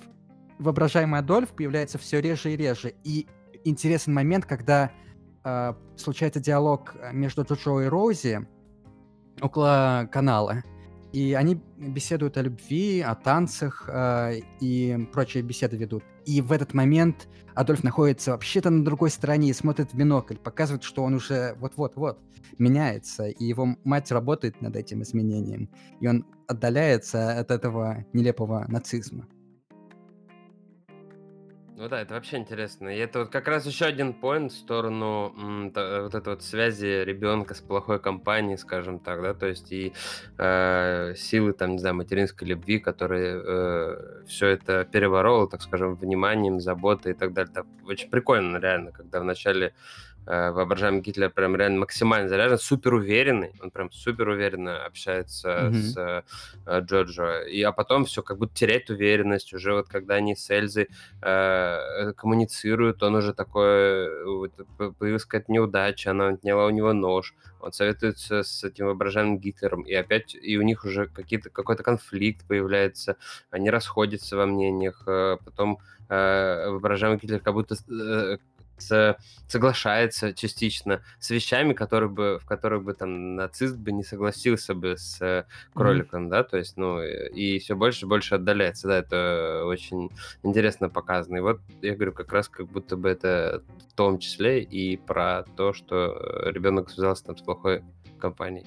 воображаемый Адольф, появляется все реже и реже. И интересный момент, когда э, случается диалог между Джоджо и Роузи около канала. И они беседуют о любви, о танцах э, и прочие беседы ведут. И в этот момент Адольф находится вообще-то на другой стороне и смотрит в бинокль, показывает, что он уже вот-вот-вот меняется, и его мать работает над этим изменением, и он отдаляется от этого нелепого нацизма. Ну да, это вообще интересно. И это вот как раз еще один поинт в сторону м, та- вот этой вот связи ребенка с плохой компанией, скажем так, да, то есть и э, силы там, не знаю, материнской любви, которые все это переворовал, так скажем, вниманием, заботой и так далее. Так, очень прикольно, реально, когда вначале э, воображаемый Гитлер прям реально максимально заряжен, супер уверенный, он прям супер уверенно общается Мгм. с э, Джоджо, и а потом все как будто теряет уверенность. Уже вот когда они с Эльзой э, коммуницируют, он уже такой, э, вот, появилась какая-то неудача, она отняла у него нож, он советуется с этим воображаемым Гитлером, и опять, и у них уже какие-то, какой-то конфликт появляется, они расходятся во мнениях, э, потом э, воображаемый Гитлер как будто э, соглашается частично с вещами, которые бы, в которых бы там нацист бы не согласился бы с э, кроликом, да, то есть, ну, э, и все больше и больше отдаляется, да, это очень интересно показано. И вот я говорю, как раз как будто бы это в том числе и про то, что ребенок связался там с плохой компанией.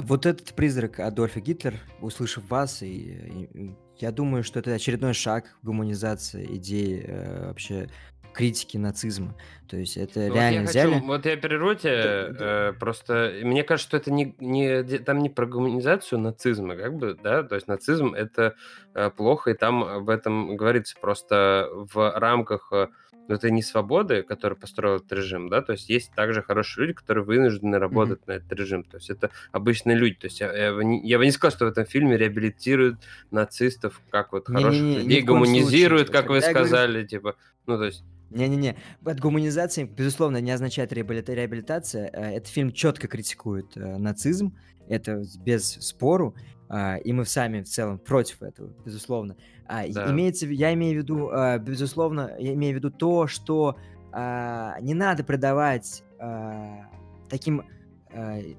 Вот этот призрак Адольфа Гитлер, услышав вас, и, и я думаю, что это очередной шаг в гуманизации идеи э, вообще критики нацизма. То есть это Ну, вот реально я взяли... хочу, вот я перерву тебя, Да, да. э, просто мне кажется, что это не, не там не про гуманизацию нацизма, как бы, да, то есть нацизм это э, плохо, и там об этом говорится просто в рамках э, вот этой несвободы, которую построил этот режим, да, то есть есть также хорошие люди, которые вынуждены работать на этот режим, то есть это обычные люди, то есть я, я, бы не, я бы не сказал, что в этом фильме реабилитируют нацистов как вот Не-не-не, хороших ни людей, случае. гуманизируют, есть, как вы я говорю- сказали, типа, ну, то есть Не-не-не, от гуманизации, безусловно, не означает реабилита- реабилитация. Э, Этот фильм четко критикует э, нацизм, это без спору, а, и мы сами в целом против этого, безусловно. А, Да. Имеется, я имею в виду, а, безусловно, я имею в виду то, что не надо придавать таким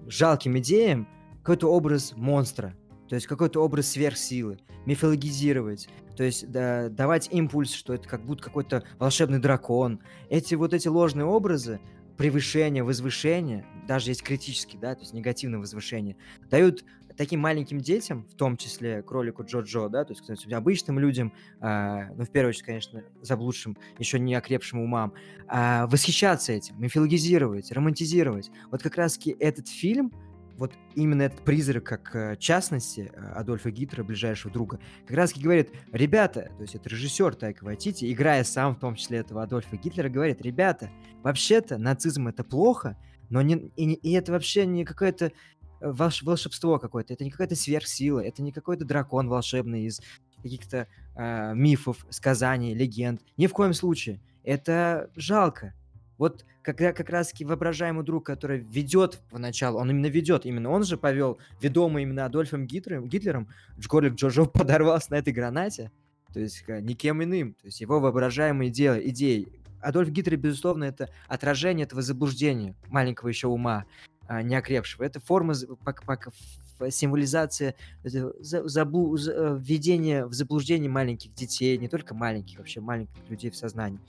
жалким идеям какой-то образ монстра, то есть какой-то образ сверхсилы, мифологизировать, то есть да, давать импульс, что это как будто какой-то волшебный дракон. Эти вот эти ложные образы, превышение, возвышение, даже есть критические, да, то есть негативное возвышение, дают таким маленьким детям, в том числе кролику Джо-Джо, да, то есть, кстати, обычным людям, э, ну, в первую очередь, конечно, заблудшим, еще не окрепшим умам, э, восхищаться этим, мифологизировать, романтизировать. Вот как раз-таки этот фильм, вот именно этот призрак, как э, частности э, Адольфа Гитлера, ближайшего друга, как раз таки говорит, ребята, то есть это режиссер Тайка Вайтити, играя сам в том числе этого Адольфа Гитлера, говорит, ребята, вообще-то нацизм это плохо, но не, и, и это вообще не какое-то волш, волшебство какое-то, это не какая-то сверхсила, это не какой-то дракон волшебный из каких-то э, мифов, сказаний, легенд. Ни в коем случае. Это жалко. Вот когда как раз-таки воображаемый друг, который ведет поначалу, он именно ведет, именно он же повел, ведомый именно Адольфом Гитлером, Гитлером Джгорлик Джорджов (laughs) подорвался на этой гранате, то есть никем иным, то есть его воображаемые идеи, идеи. Адольф Гитлер, безусловно, это отражение этого заблуждения маленького еще ума, а, неокрепшего. Это форма символизация забу, э, введения в заблуждение маленьких детей, не только маленьких, вообще маленьких людей в сознании.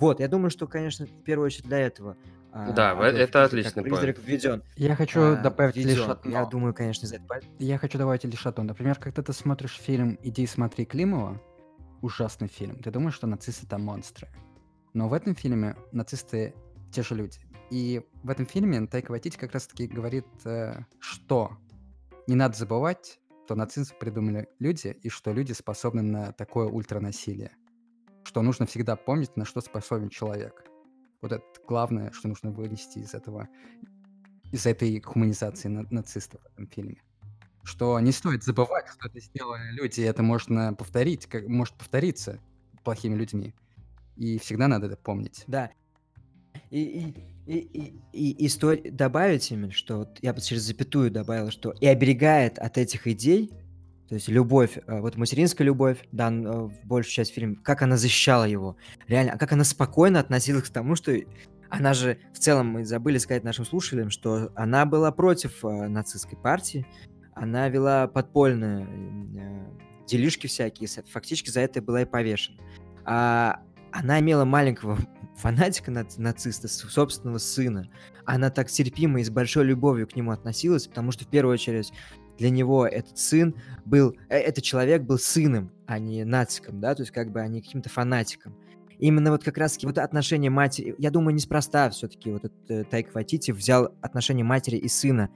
Вот, я думаю, что, конечно, в первую очередь для этого а, да, Адольф это отличный призрак введен. Я хочу а, добавить введен. лишь одно. Я думаю, конечно, за это... Я хочу добавить лишь одно. Например, когда ты смотришь фильм «Иди смотри Климова», ужасный фильм, ты думаешь, что нацисты там монстры. Но в этом фильме нацисты те же люди. И в этом фильме Тайка Вайтити как раз-таки говорит, э, что не надо забывать, что нацизм придумали люди, и что люди способны на такое ультранасилие. Что нужно всегда помнить, на что способен человек. Вот это главное, что нужно вынести из этого, из этой хуманизации на- нацистов в этом фильме. Что не стоит забывать, что это сделали люди, и это можно повторить, как может повториться плохими людьми. И всегда надо это помнить. Да. И, и и, и, и, стоит добавить, Эмиль, что вот я бы через запятую добавил, что и оберегает от этих идей, то есть любовь, э, вот материнская любовь, да, э, в большую часть фильма, как она защищала его, реально, а как она спокойно относилась к тому, что она же, в целом, мы забыли сказать нашим слушателям, что она была против э, нацистской партии, она вела подпольные э, делишки всякие, фактически за это была и повешена. А она имела маленького (laughs) фанатика нациста, собственного сына. Она так терпимо и с большой любовью к нему относилась, потому что в первую очередь для него этот сын был, э, этот человек был сыном, а не нациком, да, то есть как бы, а каким-то фанатиком. Именно вот как раз вот отношение матери, я думаю, неспроста все-таки вот этот э, Тайк Ватити взял отношение матери и сына.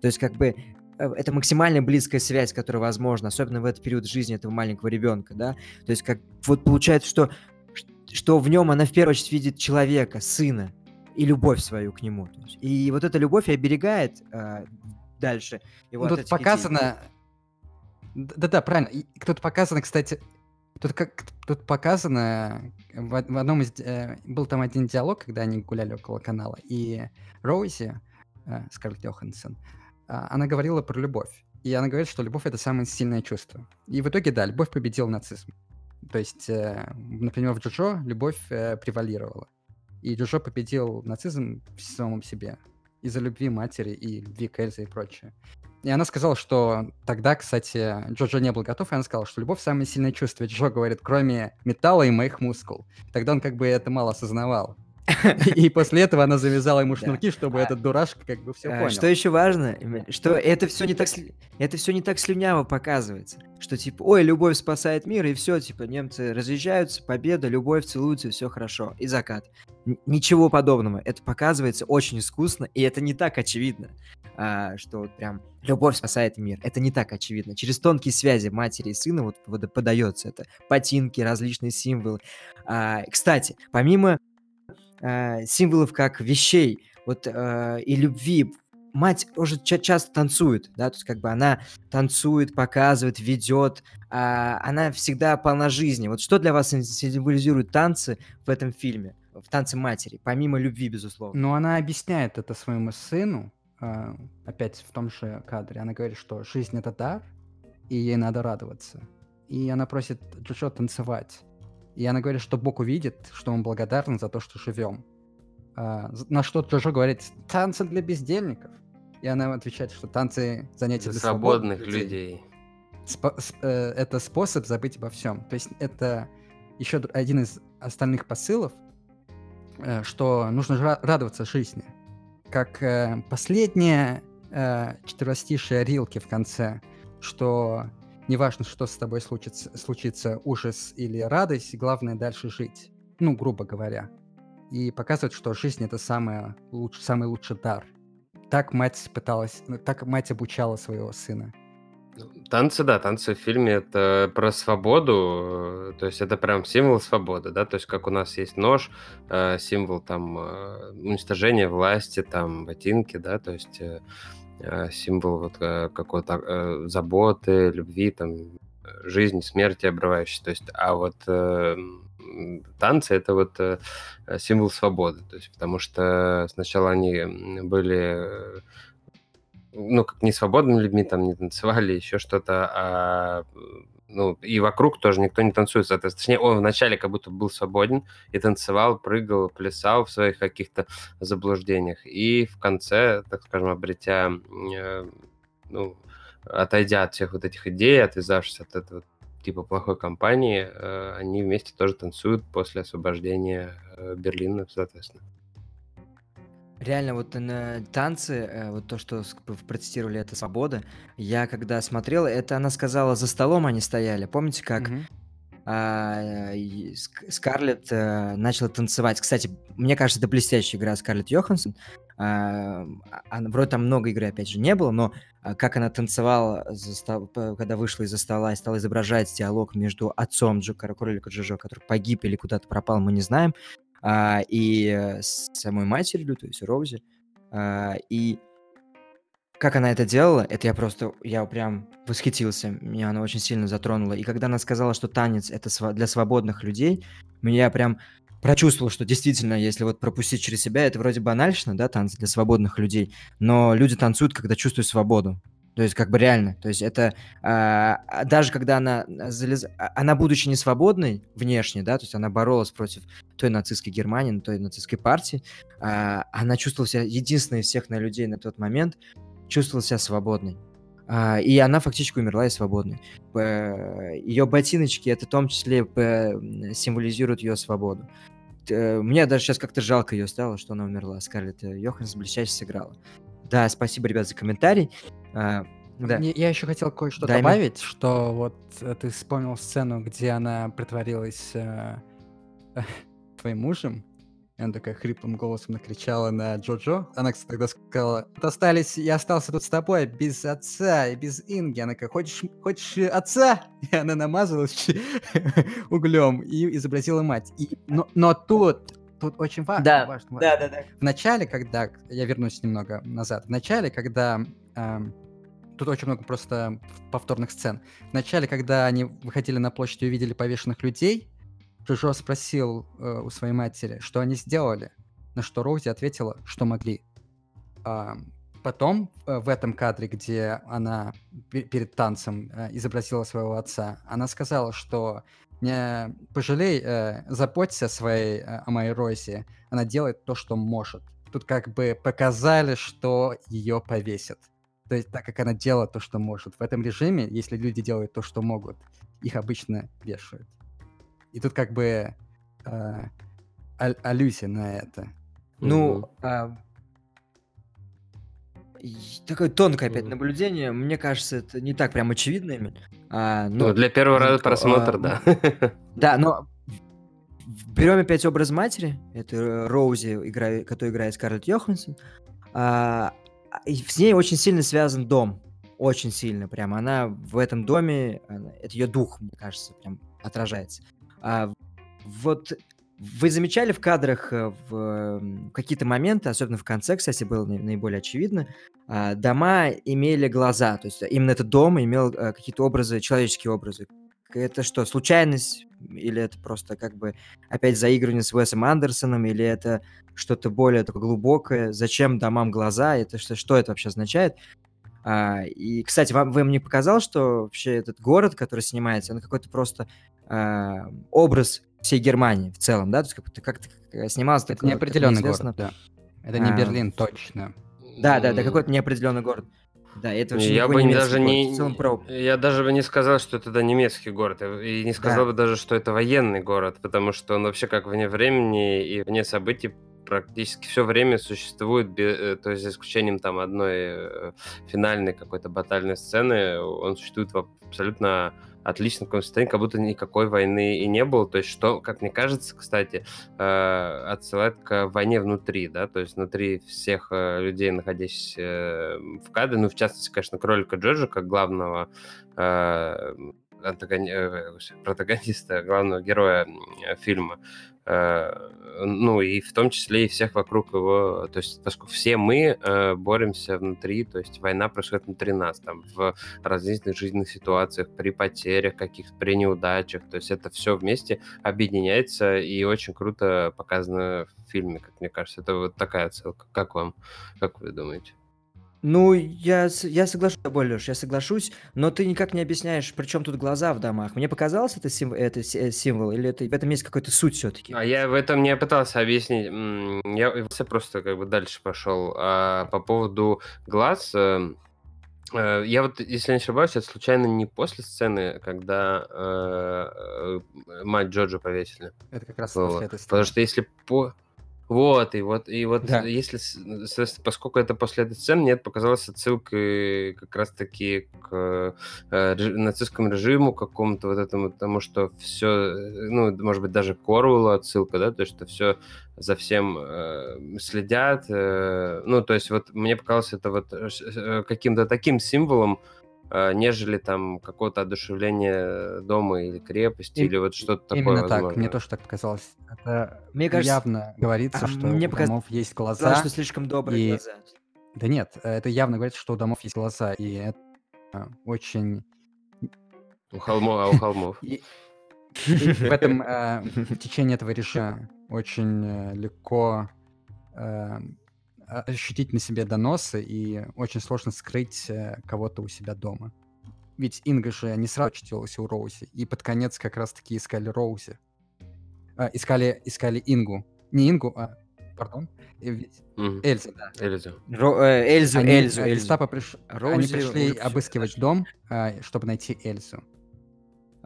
То есть как бы э, это максимально близкая связь, которая возможна, особенно в этот период жизни этого маленького ребенка, да. То есть как вот получается, что что в нем она в первую очередь видит человека, сына, и любовь свою к нему. И вот эта любовь и оберегает э, дальше его Тут показано... Да-да, правильно. Тут показано, кстати, Тут как тут показано в, в одном из э, был там один диалог, когда они гуляли около канала, и Роузи, э, Скарлетт Йоханссон, э, она говорила про любовь, и она говорит, что любовь это самое сильное чувство. И в итоге да, любовь победила нацизм. То есть, э, например, в Джоджо любовь э, превалировала. И Джоджо победил нацизм в самом себе из-за любви матери и любви к Эльзе и прочее. И она сказала, что тогда, кстати, Джоджо не был готов, и она сказала, что любовь самое сильное чувство. Джо говорит, кроме металла и моих мускул. Тогда он как бы это мало осознавал. (laughs) И после этого она завязала ему шнурки, чтобы этот дурашка как бы все а, понял. Что еще важно, что это все не так это все не так слюняво показывается. Что типа, ой, любовь спасает мир, и все, типа, немцы разъезжаются, победа, любовь, целуются, все хорошо, и закат. Ничего подобного. Это показывается очень искусно, и это не так очевидно, а, что вот прям любовь спасает мир. Это не так очевидно. Через тонкие связи матери и сына вот подается это. Ботинки, различные символы. А, кстати, помимо э, символов как вещей, вот э, и любви. Мать уже ча- часто танцует, да, есть как бы она танцует, показывает, ведет, а она всегда полна жизни. Вот что для вас символизируют танцы в этом фильме, в танце матери, помимо любви, безусловно? Ну, она объясняет это своему сыну, э, опять в том же кадре. Она говорит, что жизнь это дар, и ей надо радоваться. И она просит Джошуа танцевать. И она говорит, что Бог увидит, что он благодарен за то, что живем. А, на что Джожо говорит, танцы для бездельников. и она отвечает, что танцы занятия Для для свободных людей. Спо- с- э, это способ забыть обо всем. То есть это еще один из остальных посылов, э, что нужно ра- радоваться жизни. Как э, последняя э, четверостишее Рилки в конце, что неважно, что с тобой случится, случится, ужас или радость, главное дальше жить. Ну, грубо говоря. И показывает, что жизнь это самое луч- самый лучший дар. Так мать пыталась, так мать обучала своего сына. Танцы, да, танцы в фильме это про свободу, э, то есть это прям символ свободы, да, то есть как у нас есть нож, э, символ там э, уничтожения власти, там ботинки, да, то есть символ вот э, какой-то э, заботы, любви, там э, жизни, смерти обрывающейся, то есть, а вот э, танцы это вот э, э, символ свободы, то есть потому что сначала они были э, ну, как не свободными людьми, там не танцевали, еще что-то, а ну, и вокруг тоже никто не танцует, соответственно. Точнее, он вначале как будто был свободен и танцевал, прыгал, плясал в своих каких-то заблуждениях. И в конце, так скажем, обретя, э, ну, отойдя от всех вот этих идей, отвязавшись от этого типа плохой компании, э, они вместе тоже танцуют после освобождения э, Берлина, соответственно. Реально, вот на танцы, э, вот то, что процитировали, это свобода. Я когда смотрел, это она сказала, за столом они стояли. Помните, как а, Скарлетт э, начала танцевать? Кстати, мне кажется, это блестящая игра Скарлетт Йоханссон. А, она- вроде там много игры, опять же, не было, но а, как она танцевала, стол- когда вышла из-за стола и стала изображать диалог между отцом Джо, кролика Джоджо, который погиб или куда-то пропал, мы не знаем, а, и э, с самой матерью, то есть Роузи. А, и как она это делала, это я просто, я прям восхитился, меня она очень сильно затронула. И когда она сказала, что танец это для свободных людей, меня прям прочувствовал, что действительно, если вот пропустить через себя, это вроде банальщина, да, танцы для свободных людей, но люди танцуют, когда чувствуют свободу. То есть как бы реально. То есть это а даже когда она залез... а- она будучи не свободной внешне, да, то есть она боролась против той нацистской Германии, той нацистской партии, а, она чувствовала себя единственной из всех на людей на тот момент, чувствовала себя свободной. А, и она фактически умерла и свободной. Ее ботиночки, это в том числе символизируют ее свободу. Мне даже сейчас как-то жалко ее стало, что она умерла. Скарлетт э, Йоханссон блестяще сыграла. Да, спасибо, ребят, за комментарий. А, да. Я еще хотел кое-что Да, Эмиль. добавить, что вот э, ты вспомнил сцену, где она притворилась э, (laughs) твоим мужем. И она такая хриплым голосом накричала на Джоджо. Она, кстати, тогда сказала, «Вот остались, я остался тут с тобой без отца и без Инги. Она такая, хочешь, хочешь э, отца? (laughs) И она намазалась (laughs) углем и изобразила мать. И, но, но тут, тут очень важно, Да, важно, важно. Да, да, да. В начале, когда... Я вернусь немного назад. В начале, когда... эм, тут очень много просто повторных сцен. В начале, когда они выходили на площадь и увидели повешенных людей, Джоджо спросил э, у своей матери, что они сделали. На что Роузи ответила, что могли. А, потом э, в этом кадре, где она пе- перед танцем э, изобразила своего отца, она сказала, что не пожалей, э, заботься своей, э, о моей Розе, она делает то, что может. Тут как бы показали, что ее повесят. То есть так как она делала то, что может. В этом режиме, если люди делают то, что могут, их обычно вешают. И тут как бы э, аль- аллюзия на это. Ну, а, такое тонкое опять Мгм. наблюдение. Мне кажется, это не так прям очевидно. А, Ну, ну, для первого раза минутку, просмотра, а, да. (laughs) Да, но берем опять образ матери. Это Роузи, игра- которая играет Скарлетт Йоханссон. А, а, с ней очень сильно связан дом. Очень сильно прям. Она в этом доме, это ее дух, мне кажется, прям отражается. А, вот вы замечали в кадрах э, в какие-то моменты, особенно в конце, кстати, было наи- наиболее очевидно, а, дома имели глаза, то есть именно этот дом имел э, какие-то образы, человеческие образы. Это что, случайность? Или это просто как бы опять заигрывание с Уэсом Андерсоном? Или это что-то более такое глубокое? Зачем домам глаза? Это что, что это вообще означает? А, и, кстати, вам, вам не показал, что вообще этот город, который снимается, он какой-то просто а, образ всей Германии в целом, да? То есть как-то как снимался Это такое, как неопределенный город, да. Это не А, Берлин, точно. Да, да, да, какой-то неопределенный город. Да, это вообще Я бы не даже город, не... целом про... Я даже бы не сказал, что это да, немецкий город. И не сказал Да. бы даже, что это военный город, потому что он вообще как вне времени и вне событий практически все время существует, э, то есть за исключением там одной э, финальной какой-то батальной сцены, он существует в абсолютно отличном каком состоянии, как будто никакой войны и не было. То есть что, как мне кажется, кстати, э, отсылает к войне внутри, да, то есть внутри всех людей, находящихся э, в кадре, ну, в частности, конечно, кролика Джорджа, как главного антагони- протагониста, главного героя фильма, ну, и в том числе и всех вокруг его, то есть, поскольку все мы э, боремся внутри, то есть война происходит внутри нас, там, в различных жизненных ситуациях, при потерях каких-то, при неудачах, то есть это все вместе объединяется и очень круто показано в фильме, как мне кажется. Это вот такая отсылка. Как вам? Как вы думаете? Ну, я, с- я соглашусь с тобой, Леш, я соглашусь, но ты никак не объясняешь, при чем тут глаза в домах. Мне показалось это, сим- это э, символ, или это, в этом есть какой-то суть все-таки? А я в этом не пытался объяснить. М, Я я просто как бы дальше пошел. А по поводу глаз, э, э, я вот, если не ошибаюсь, это случайно не после сцены, когда э, э, мать Джоджо повесили. Это как раз Вот. после этой Потому сцены. что если по... Вот, и вот, и вот, Да. если, поскольку это после этой сцены, мне это показалось отсылкой как раз-таки к э, реж- нацистскому режиму какому-то вот этому, потому что все, ну, может быть, даже к Оруэллу отсылка, да, то есть, что все за всем э, следят, э, ну, то есть, вот мне показалось это вот э, э, каким-то таким символом, э, нежели там какого-то одушевления дома или крепости, И- или вот что-то такое, Именно так, возможно. мне тоже так показалось. Это Мне кажется, явно говорится, а что мне у показ- домов есть глаза. что слишком добрые и- глаза. Да нет, это явно говорится, что у домов есть глаза, и это а, очень... У холмов, а у холмов. (laughs) В этом, э, в течение этого режима очень э, легко а- ощутить на себе доносы, и очень сложно скрыть э, кого-то у себя дома. Ведь Инга же не сразу очутилась у Роузи, и под конец как раз-таки искали Роузи. А, искали, искали Ингу. Не Ингу, а... Пардон? Э, ведь Мгм. Эльзу, да. Эльза. Ро- э, Эльзу, Они, Эльзу, э, Эльзу. гестапо приш- Они Роузи пришли уже всё обыскивать дом, а, чтобы найти Эльзу.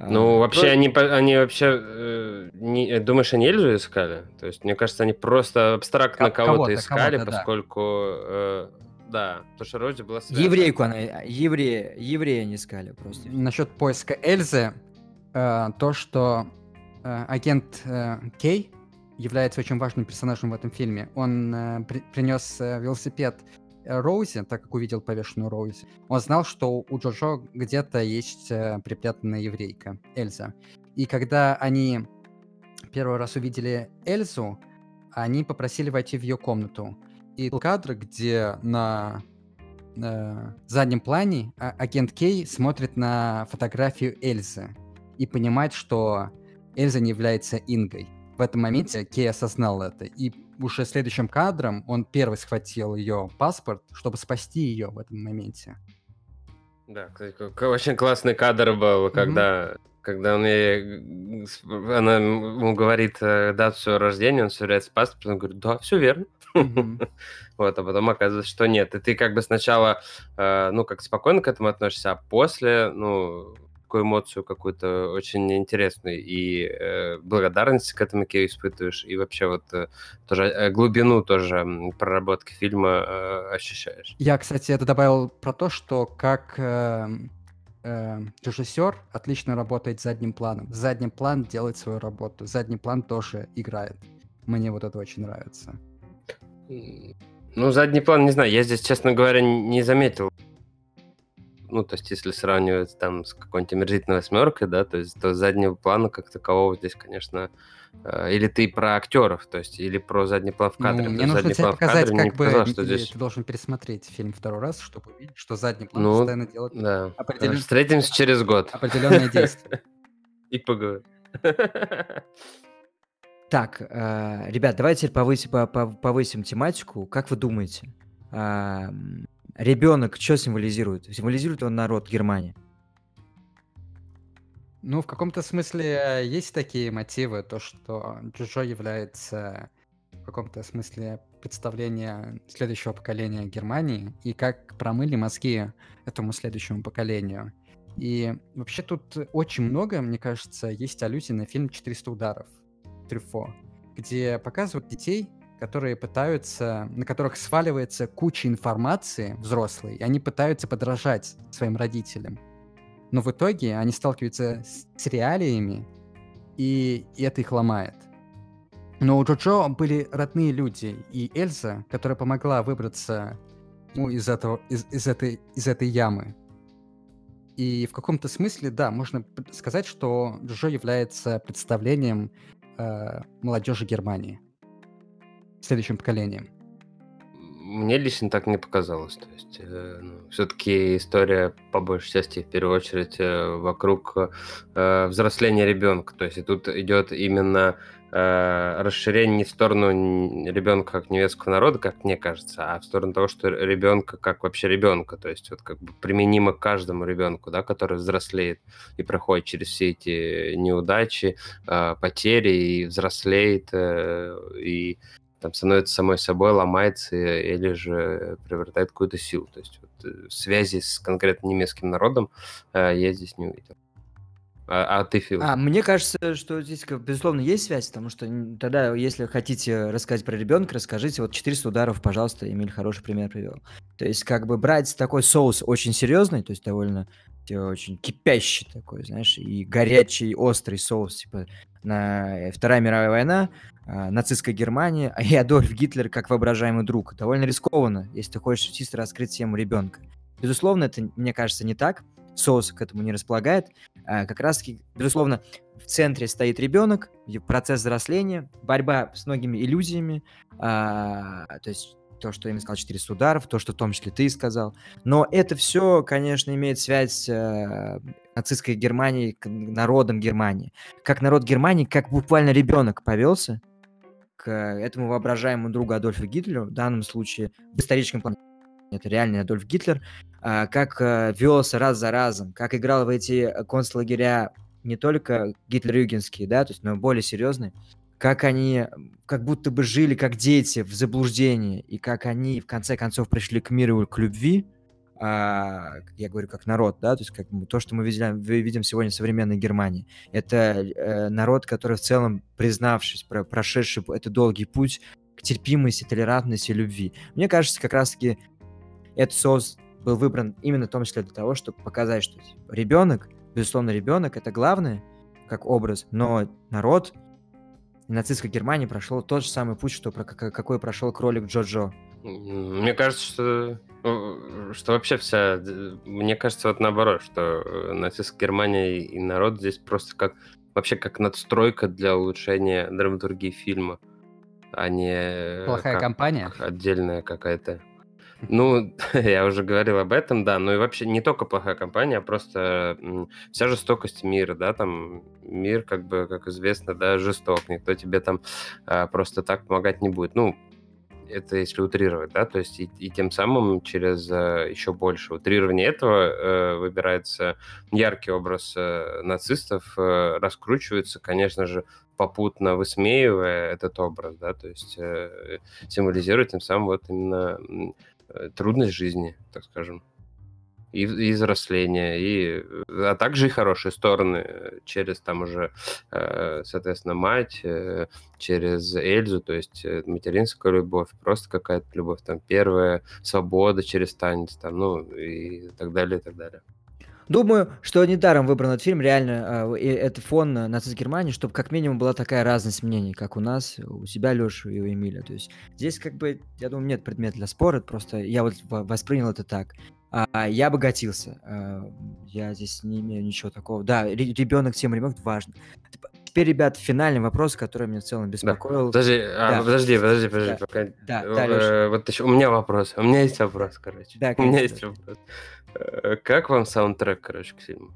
А, Ну, вообще, Ро- они, они вообще... э, не, думаешь, они Эльзу искали? То есть, мне кажется, они просто абстрактно Ко- кого-то кого-то, искали, кого-то, да. поскольку... э, да, потому что Рози была связана. Еврейку она, еврея, еврея не искали просто. Насчет поиска Эльзы, э, то, что э, агент э, Кей является очень важным персонажем в этом фильме. Он э, при- принес э, велосипед Роузи, так как увидел повешенную Роузи. Он знал, что у Джоджо где-то есть э, припрятанная еврейка, Эльза. И когда они первый раз увидели Эльзу, они попросили войти в ее комнату. И был кадр, где на э, заднем плане а- агент Кей смотрит на фотографию Эльзы и понимает, что Эльза не является Ингой. В этом моменте Кей осознал это, и уже следующим кадром он первый схватил ее паспорт, чтобы спасти ее в этом моменте. Да, кстати, очень классный кадр был, когда, когда он ей, она ему говорит э, дату своего рождения, он сверяется с паспортом, он говорит, да, все верно. Мгм. (laughs) Вот, а потом оказывается, что нет. И ты как бы сначала, э, ну, как спокойно к этому относишься, а после, ну, такую эмоцию какую-то очень интересную и э, благодарность к этому Кею испытываешь, и вообще вот э, тоже э, глубину тоже проработки фильма э, ощущаешь. Я, кстати, это добавил про то, что как эм, эм, режиссер отлично работает задним планом. Задний план делает свою работу. Задний план тоже играет. Мне вот это очень нравится. Ну, задний план, не знаю, я здесь, честно говоря, не заметил. Ну, то есть, если сравнивать там с какой-нибудь омерзительной восьмеркой, да, то есть, то заднего плана как такового здесь, конечно, э, или ты про актеров, то есть, или про задний план в кадре. Ну, мне нужно задний тебе план в показать, кадре мне не как бы показалось, что здесь... ты должен пересмотреть фильм второй раз, чтобы увидеть, что задний план Ну, постоянно делает Да. определен- Встретимся через год. определенное (laughs) действие. И поговорим. (laughs) Так, э, ребят, давайте теперь повысим, по- по- повысим тематику. Как вы думаете, ребенок что символизирует? Символизирует он народ Германии? Ну, в каком-то смысле есть такие мотивы, то, что Джоджо является в каком-то смысле представление следующего поколения Германии и как промыли мозги этому следующему поколению. И вообще тут очень много, мне кажется, есть аллюзий на фильм «400 ударов» Трюфо, где показывают детей, которые пытаются, на которых сваливается куча информации взрослой, и они пытаются подражать своим родителям. Но в итоге они сталкиваются с, реалиями, и, и это их ломает. Но у Джоджо были родные люди, и Эльза, которая помогла выбраться ну, из, этого, из, из, этой, из этой ямы. И в каком-то смысле, да, можно сказать, что Джоджо является представлением э, молодежи Германии, следующим поколением. Мне лично так не показалось. То есть, э, ну, все-таки история, по большей части, в первую очередь, э, вокруг э, взросления ребенка. То есть, и тут идет именно э, расширение не в сторону ребенка как немецкого народа, как мне кажется, а в сторону того, что ребенка как вообще ребенка, то есть вот как бы применимо каждому ребенку, да, который взрослеет и проходит через все эти неудачи, э, потери и взрослеет э, и там становится самой собой, ломается или же приобретает какую-то силу. То есть вот, э, связи с конкретно немецким народом э, я здесь не увидел. А, а ты, Фил? А, мне кажется, что здесь, безусловно, есть связь, потому что тогда, если хотите рассказать про ребенка, расскажите, вот 400 ударов, пожалуйста, Эмиль хороший пример привел. То есть, как бы брать такой соус очень серьезный, то есть довольно очень кипящий такой, знаешь, и горячий, острый соус, типа на э, Вторая мировая война, а, нацистская Германия, и Адольф Гитлер как воображаемый друг. Довольно рискованно, если ты хочешь чисто раскрыть тему ребенка. Безусловно, это, мне кажется, не так соус к этому не располагает. А, как раз-таки, безусловно, в центре стоит ребенок, процесс взросления, борьба с многими иллюзиями, а, то есть то, что я им сказал, 400 ударов, то, что в том числе ты сказал. Но это все, конечно, имеет связь с э, нацистской Германией, народом Германии. Как народ Германии, как буквально ребенок повелся к этому воображаемому другу Адольфа Гитлеру, в данном случае в историческом плане это реальный Адольф Гитлер, а, как э, велся раз за разом, как играл в эти концлагеря не только гитлер-югенские, да, то есть, но более серьезные, как они как будто бы жили как дети в заблуждении, и как они в конце концов пришли к миру, к любви, а, я говорю как народ, да, то есть как то, что мы видим, видим сегодня в современной Германии, это э, народ, который в целом, признавшись, про, прошедший этот долгий путь к терпимости, толерантности, любви. Мне кажется, как раз-таки этот соус был выбран именно в том числе для того, чтобы показать, что ребенок, безусловно, ребенок это главное, как образ, но народ нацистской Германии прошел тот же самый путь, что какой прошел кролик Джоджо. Мне кажется, что э, что вообще вся... Мне кажется, вот наоборот, что э, нацистская Германия и народ здесь просто как... Вообще как надстройка для улучшения драматургии фильма, а не... Плохая компания? Отдельная какая-то ну, (laughs) я уже говорил об этом, да, но и вообще не только плохая компания, а просто вся жестокость мира, да, там мир, как бы, как известно, да, жесток, никто тебе там а, просто так помогать не будет. Ну, это если утрировать, да, то есть и, и тем самым через а, еще больше утрирования этого э, выбирается яркий образ э, нацистов, э, раскручивается, конечно же, попутно высмеивая этот образ, да, то есть э, символизирует тем самым вот именно Э, трудность жизни, так скажем, и, и взросления, и, а также и хорошие стороны э, через там уже, э, соответственно, мать, через Эльзу, то есть материнская любовь, просто какая-то любовь, там первая свобода через танец, там, ну и так далее, и так далее. Думаю, что недаром выбран этот фильм, реально, э, это фон нацистской Германии, чтобы как минимум была такая разность мнений, как у нас, у себя, Лёши и у Эмиля. То есть здесь как бы, я думаю, нет предмета для спора, просто я вот воспринял это так. А, я обогатился. А, я здесь не имею ничего такого. Да, ребенок, тем ребенок важно. Теперь, ребят, финальный вопрос, который меня в целом беспокоил. Да. Подожди, а, да. подожди, подожди, подожди. Да, пока... да, да э, Вот еще, у меня вопрос. У меня есть вопрос, короче. Да, конечно. У меня есть вопрос. Э, как вам саундтрек, короче, к фильму?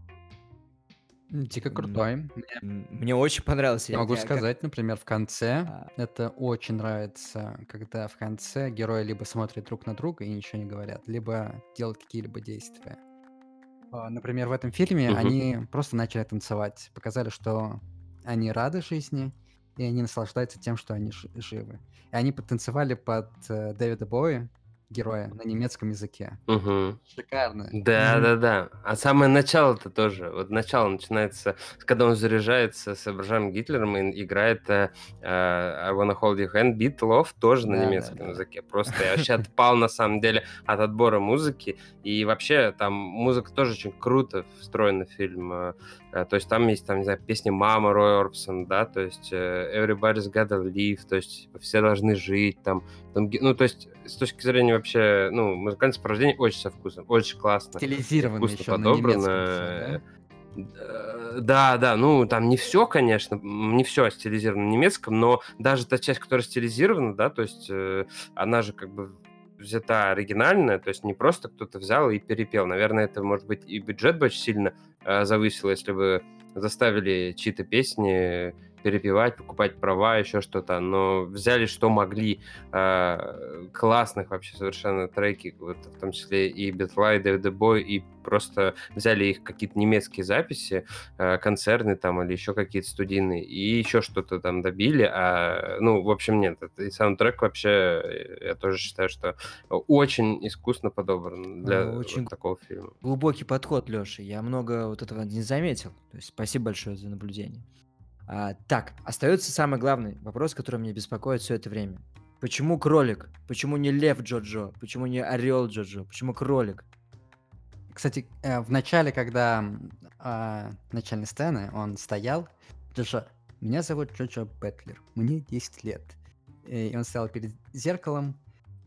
Дико крутой. Мне, мне очень понравился. Я могу сказать, как... например, в конце, а... это очень нравится, когда в конце герои либо смотрят друг на друга и ничего не говорят, либо делают какие-либо действия. А, например, в этом фильме угу. они просто начали танцевать, показали, что они рады жизни, и они наслаждаются тем, что они живы. И они потанцевали под э, Дэвида Бои, героя на немецком языке. Угу. Шикарно. Да, да, да. А самое начало-то тоже. Вот начало начинается, когда он заряжается с Абрахамом Гитлером и играет uh, I Wanna Hold Your Hand, Beat Love тоже на Да, да, немецком да. языке. Просто я вообще отпал на самом деле от отбора музыки. И вообще там музыка тоже очень круто встроена в фильм. Э, То есть там есть, там, не знаю, песни «Мама» Рой Орбсон, да, то есть э, «Everybody's Gotta Live», то есть все должны жить, там, там, ну, то есть с точки зрения вообще, ну, музыкальное сопровождение очень со вкусом, очень классно. Стилизировано вкусно еще на подобрано. немецком всё, Э, Да, да, ну там не все, конечно, не все стилизировано на немецком, но даже та часть, которая стилизирована, да, то есть э, она же как бы взята оригинальная, то есть не просто кто-то взял и перепел. Наверное, это, может быть, и бюджет бы очень сильно э, завысил, если бы заставили чьи-то песни перепевать, покупать права, еще что-то, но взяли, что могли, э, классных вообще совершенно треки, вот, в том числе и Битла, и Дэвида Бой, и просто взяли их какие-то немецкие записи, э, концерны там или еще какие-то студийные, и еще что-то там добили, а, ну, в общем, нет, это, и саундтрек вообще, э, я тоже считаю, что очень искусно подобран для А, очень вот такого фильма. Глубокий подход, Леша. Я много вот этого не заметил. То есть спасибо большое за наблюдение. А, так, остается самый главный вопрос, который меня беспокоит все это время. Почему кролик? Почему не лев Джоджо? Почему не орел Джоджо? Почему кролик? Кстати, э, в начале, когда м, а, начальной сцены он стоял, Джоджо, меня зовут Джоджо Бэтлер, мне 10 лет. И он стоял перед зеркалом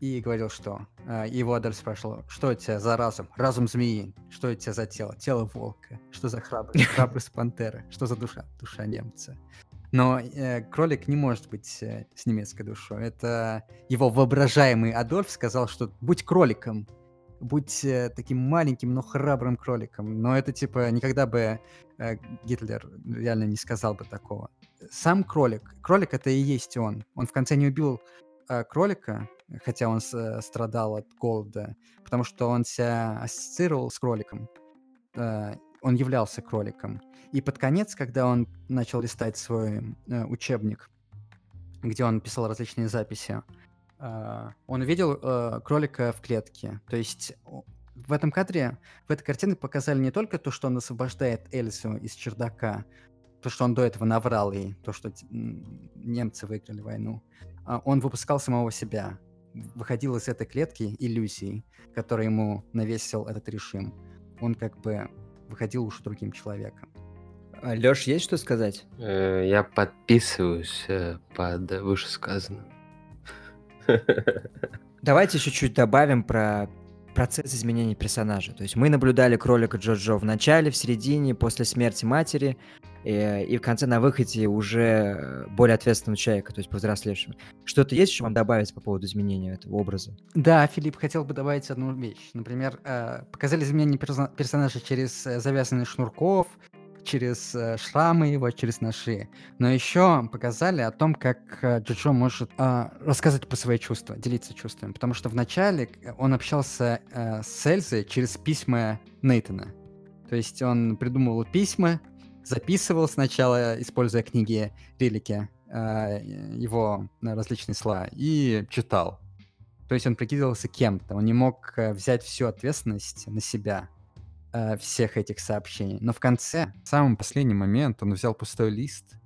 и говорил, что а, его Адель спрашивала, что у тебя за разум? Разум змеи. Что у тебя за тело? Тело волка. Что за храбрость? (laughs) Храбрость пантеры. Что за душа? Душа немца. Но э, кролик не может быть э, с немецкой душой. Это его воображаемый Адольф сказал, что будь кроликом, будь э, таким маленьким, но храбрым кроликом. Но это типа никогда бы э, Гитлер реально не сказал бы такого. Сам кролик, кролик это и есть он. Он в конце не убил э, кролика, хотя он э, страдал от голода, потому что он себя ассоциировал с кроликом. Э, он являлся кроликом. И под конец, когда он начал листать свой э, учебник, где он писал различные записи, а, он увидел кролика в клетке. То есть в этом кадре, в этой картине показали не только то, что он освобождает Эльзу из чердака, то, что он до этого наврал ей, то, что немцы выиграли войну, а он выпускал самого себя, выходил из этой клетки иллюзии, которую ему навесил этот режим. Он как бы выходил уже другим человеком. Леш, есть что сказать? Э, Я подписываюсь э, под вышесказанным. (laughs) Давайте еще чуть добавим про процесс изменения персонажа. То есть мы наблюдали кролика Джоджо в начале, в середине, после смерти матери, э, и в конце на выходе уже э, более ответственного человека, то есть повзрослевшего. Что-то есть еще вам добавить по поводу изменения этого образа? Да, Филипп, хотел бы добавить одну вещь. Например, э, показали изменение персо- персонажа через завязывание шнурков, через шрамы его, через ножи. Но еще показали о том, как Джоджо может э, рассказывать про свои чувства, делиться чувствами. Потому что вначале он общался э, с Эльзой через письма Нейтана. То есть он придумывал письма, записывал сначала, используя книги Релики, э, его различные слова, и читал. То есть он прикидывался кем-то, он не мог э, взять всю ответственность на себя э, всех этих сообщений. Но в конце, в самый последний момент, он взял пустой лист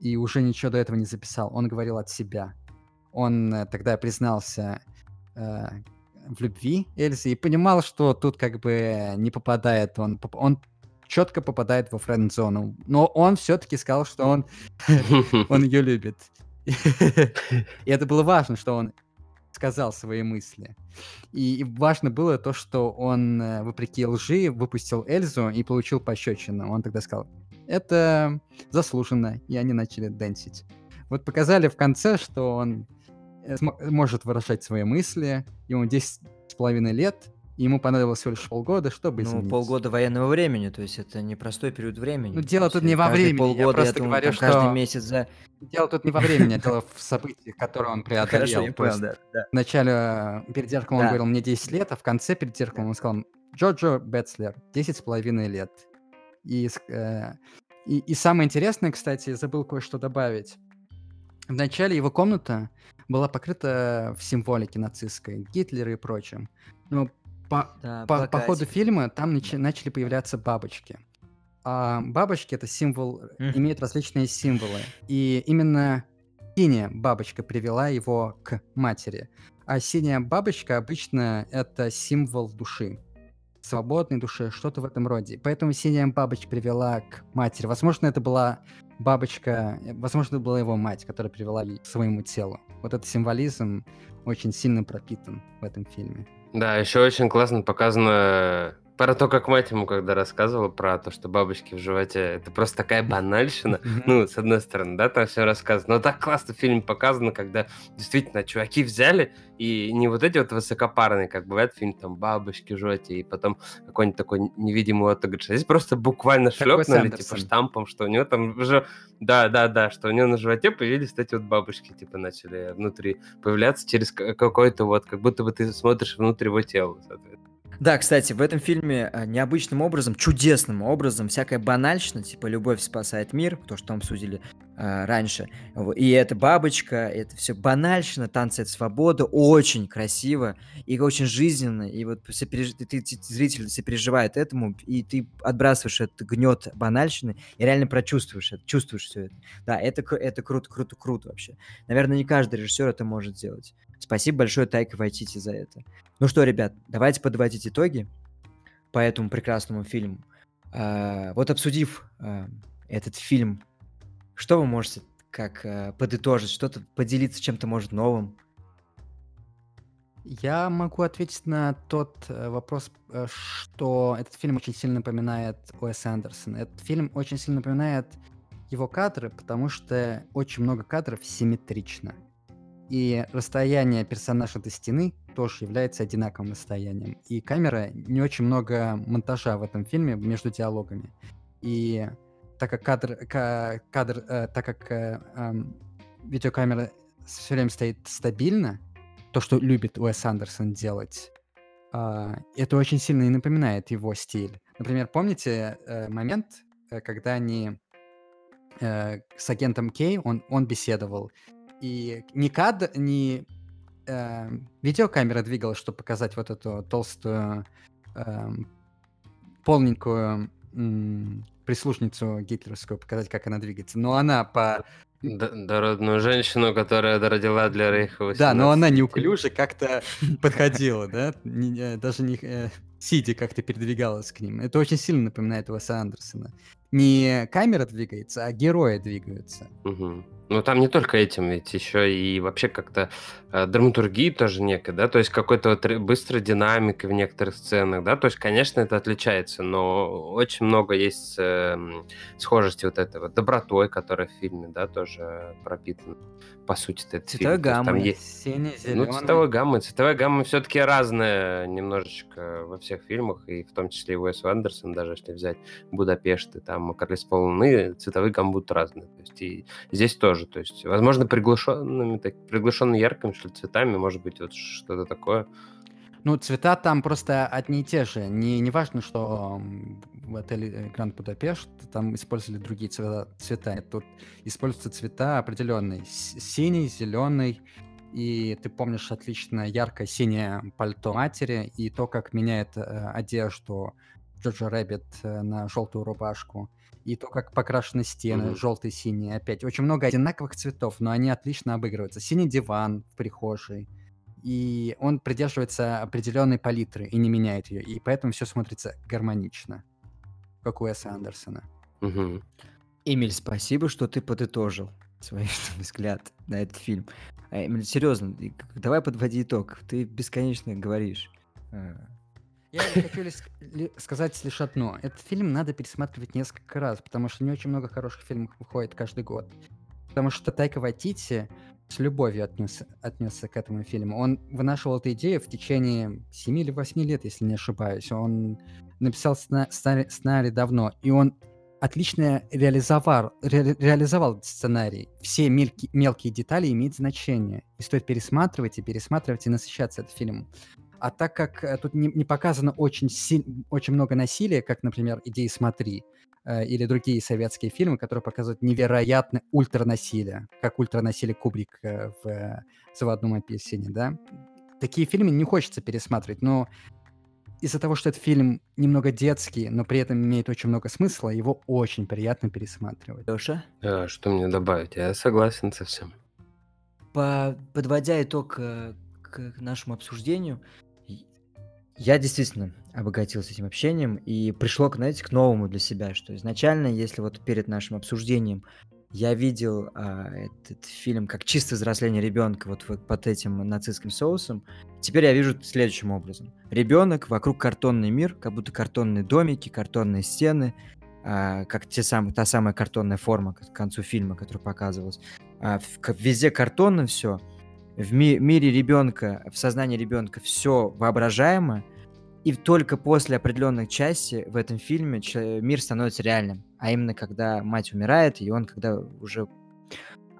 и уже ничего до этого не записал. Он говорил от себя. Он э, тогда признался в любви Эльзе и понимал, что тут как бы не попадает он. Он четко попадает во френд-зону. Но он все-таки сказал, что он (laughs) он ее любит. И это было важно, что он сказал свои мысли. И важно было то, что он, э, вопреки лжи, выпустил Эльзу и получил пощечину. Он тогда сказал, это заслуженно, и они начали дэнсить. Вот показали в конце, что он э, может выражать свои мысли, ему 10 с половиной лет, и ему понадобилось всего лишь полгода, чтобы Ну, изменить. полгода военного времени, то есть это непростой период времени. Ну, дело тут не во времени, я полгода, просто думаю, говорю, там каждый что- месяц за... Дело тут не во времени, а дело в событиях, которые он (laughs) преодолел. Хорошо, я понял, да. да. Вначале э, перед зеркалом он говорил, мне 10 лет, а в конце перед зеркалом он сказал, Джоджо Бетслер, 10 с половиной лет. И, э, и, и самое интересное, кстати, забыл кое-что добавить. Вначале его комната была покрыта в символике нацистской, Гитлера и прочим. Но по, Да, по, по ходу фильма там начи- начали появляться бабочки. А бабочки это символ, Мгм. имеют различные символы. И именно синяя бабочка привела его к матери. А синяя бабочка обычно это символ души. Свободной души, что-то в этом роде. Поэтому синяя бабочка привела к матери. Возможно, это была бабочка, э, возможно, это была его мать, которая привела ее к своему телу. Вот этот символизм очень сильно пропитан в этом фильме. Да, еще очень классно показано про то, как мать ему когда рассказывала про то, что бабочки в животе, это просто такая банальщина. Ну, с одной стороны, да, там все рассказано. Но так классно в фильме показано, когда действительно чуваки взяли, и не вот эти вот высокопарные, как бывает в фильме, там, бабочки в животе, и потом какой-нибудь такой невидимый отыгрыш. А Здесь просто буквально Уэс шлепнули, типа, штампом, что у него там уже... Да, да, да, что у него на животе появились эти вот бабочки, типа, начали внутри появляться через какой-то вот, как будто бы ты смотришь внутрь его тела, соответственно. Да, кстати, в этом фильме а, необычным образом, чудесным образом, всякая банальщина, типа «Любовь спасает мир», то, что мы обсудили а, раньше, и это бабочка, это все банальщина, танцы это свобода, очень красиво и очень жизненно, и вот сопереж- ты, ты- ты- зритель сопереживает этому, и ты отбрасываешь этот гнет банальщины и реально прочувствуешь это, чувствуешь все это. Да, это, это круто, круто, круто вообще. Наверное, не каждый режиссер это может сделать. Спасибо большое Тайка Вайтити за это. Ну что, ребят, давайте подводить итоги по этому прекрасному фильму. А, вот обсудив а, этот фильм, что вы можете как а, подытожить, что-то поделиться чем-то, может, новым? Я могу ответить на тот э, вопрос, э, что этот фильм очень сильно напоминает Уэса Андерсона. Этот фильм очень сильно напоминает его кадры, потому что очень много кадров симметрично. И расстояние персонажа до стены тоже является одинаковым расстоянием. И камера, не очень много монтажа в этом фильме между диалогами. И так как кадр, ка- кадр э, так как э, эм, видеокамера все время стоит стабильно, то, что любит Уэс Андерсон делать, а, это очень сильно и напоминает его стиль. Например, помните э, момент, э, когда они э, с агентом Кей, он, он беседовал, и ни кадр, ни э, видеокамера двигалась, чтобы показать вот эту толстую, эм, полненькую м, прислушницу гитлеровскую, показать, как она двигается. Но она по дородную женщину, которая родила для Рейха Да, но она 18 неуклюже как-то (laughs) подходила, да? Не- э, Даже не э, сидя как-то передвигалась к ним. Это очень сильно напоминает Уэса Андерсона. Не камера двигается, а герои двигаются. Мгм. Ну, там не только этим, ведь еще и вообще как-то э, драматургии тоже некой, да, то есть какой-то вот быстрой динамикой в некоторых сценах, да, то есть, конечно, это отличается, но очень много есть эм, схожести вот этого, добротой, которая в фильме, да, тоже пропитана, по сути, этот Цветовой фильм. Есть там есть Синий, Ну, зеленый. цветовой гаммы. Цветовая гамма все-таки разная немножечко во всех фильмах, и в том числе и Уэс Андерсон, даже если взять Будапешт и там Карлис Полуны, цветовые гаммы будут разные. То есть и здесь тоже. То есть, возможно, приглушенными, так, приглушенно яркими, что ли, цветами, может быть, вот что-то такое. Ну, цвета там просто одни и те же. Не, не важно, что в отеле э, Гранд Будапешт там использовали другие цвета. цвета. Тут используются цвета определенные. Синий, зеленый. И ты помнишь отлично яркое синее пальто матери и то, как меняет э, одежду Jojo Rabbit э, на желтую рубашку. И то, как покрашены стены, Мгм. желтый, синий. Опять очень много одинаковых цветов, но они отлично обыгрываются. Синий диван в прихожей, и он придерживается определенной палитры и не меняет ее, и поэтому все смотрится гармонично, как у Уэса Андерсона. Мгм. Эмиль, спасибо, что ты подытожил свой (laughs) взгляд на этот фильм. А, Эмиль, серьезно, давай подводи итог. Ты бесконечно говоришь. А, Я хочу сказать лишь одно. Этот фильм надо пересматривать несколько раз, потому что не очень много хороших фильмов выходит каждый год. Потому что Тайка Вайтити с любовью отнесся, отнесся к этому фильму. Он вынашивал эту идею в течение 7 или 8 лет, если не ошибаюсь. Он написал сцена- сценарий, сценарий давно, и он отлично реализовал, ре- реализовал сценарий. Все мельки- мелкие детали имеют значение. И стоит пересматривать и пересматривать и насыщаться этим фильмом. А так как э, тут не, не показано очень, силь- очень много насилия, как, например, «Иди и смотри», или другие советские фильмы, которые показывают невероятное ультранасилие, как ультранасилие Кубрик э, в э, «В одном апельсине», да. Такие фильмы не хочется пересматривать, но из-за того, что этот фильм немного детский, но при этом имеет очень много смысла, его очень приятно пересматривать. Леша? А, что мне добавить? Я согласен со всем. По- подводя итог э, к нашему обсуждению, я действительно обогатился этим общением и пришло, знаете, к новому для себя, что изначально, если вот перед нашим обсуждением я видел а, этот фильм как чисто взросление ребенка вот, вот под этим нацистским соусом. Теперь я вижу следующим образом. Ребенок, вокруг картонный мир, как будто картонные домики, картонные стены, а, как те самые, та самая картонная форма к концу фильма, которая показывалась. А, в, везде картонно все. В ми- мире ребенка, в сознании ребенка все воображаемо, и только после определенной части в этом фильме мир становится реальным. А именно, когда мать умирает, и он, когда уже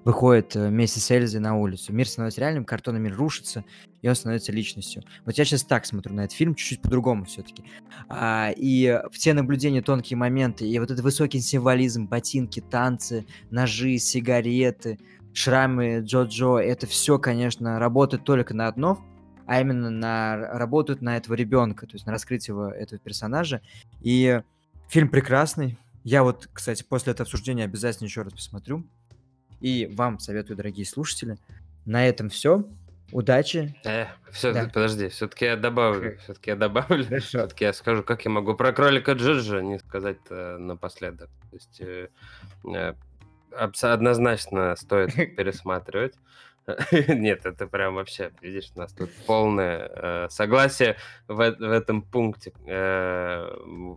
выходит э, вместе с Эльзой на улицу. Мир становится реальным, картонный мир рушится, и он становится личностью. Вот я сейчас так смотрю на этот фильм, чуть-чуть по-другому все-таки. А, и все наблюдения, тонкие моменты, и вот этот высокий символизм, ботинки, танцы, ножи, сигареты, шрамы Джо-Джо, это все, конечно, работает только на одно, а именно на работают на этого ребенка, то есть на раскрытие этого персонажа. И фильм прекрасный. Я вот, кстати, после этого обсуждения обязательно еще раз посмотрю. И вам советую, дорогие слушатели. На этом все. Удачи. Э, все, да. подожди, все-таки я добавлю, все-таки я добавлю, все-таки я скажу, как я могу про кролика Джиджа не сказать напоследок. То есть э, э, однозначно стоит (laughs) пересматривать. (laughs) Нет, это прям вообще, видишь, у нас тут полное э, согласие в, этом пункте. Э,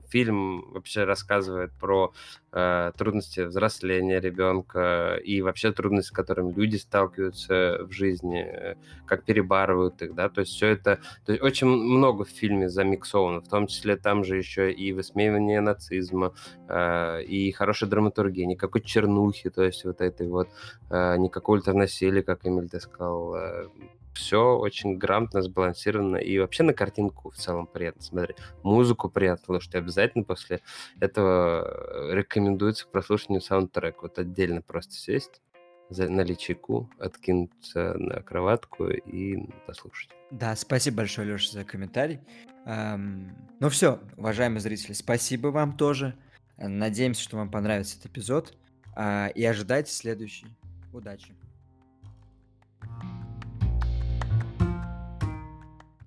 фильм вообще рассказывает про э, трудности взросления ребенка и вообще трудности, с которыми люди сталкиваются в жизни, как перебарывают их, да, то есть все это, то есть очень много в фильме замиксовано, в том числе там же еще и высмеивание нацизма, э, и хорошая драматургия, никакой чернухи, то есть вот этой вот, э, никакого ультранасилия, как Ты сказал, э, все очень грамотно, сбалансировано. И вообще на картинку в целом приятно смотреть. Музыку приятно слушать. Обязательно после этого э, рекомендуется к прослушиванию саундтрек. Вот отдельно просто сесть на личику, откинуться на кроватку и послушать. Да, спасибо большое, Леша, за комментарий. Эм, ну все, уважаемые зрители, спасибо вам тоже. Надеемся, что вам понравится этот эпизод. Э, и ожидайте следующий. Удачи!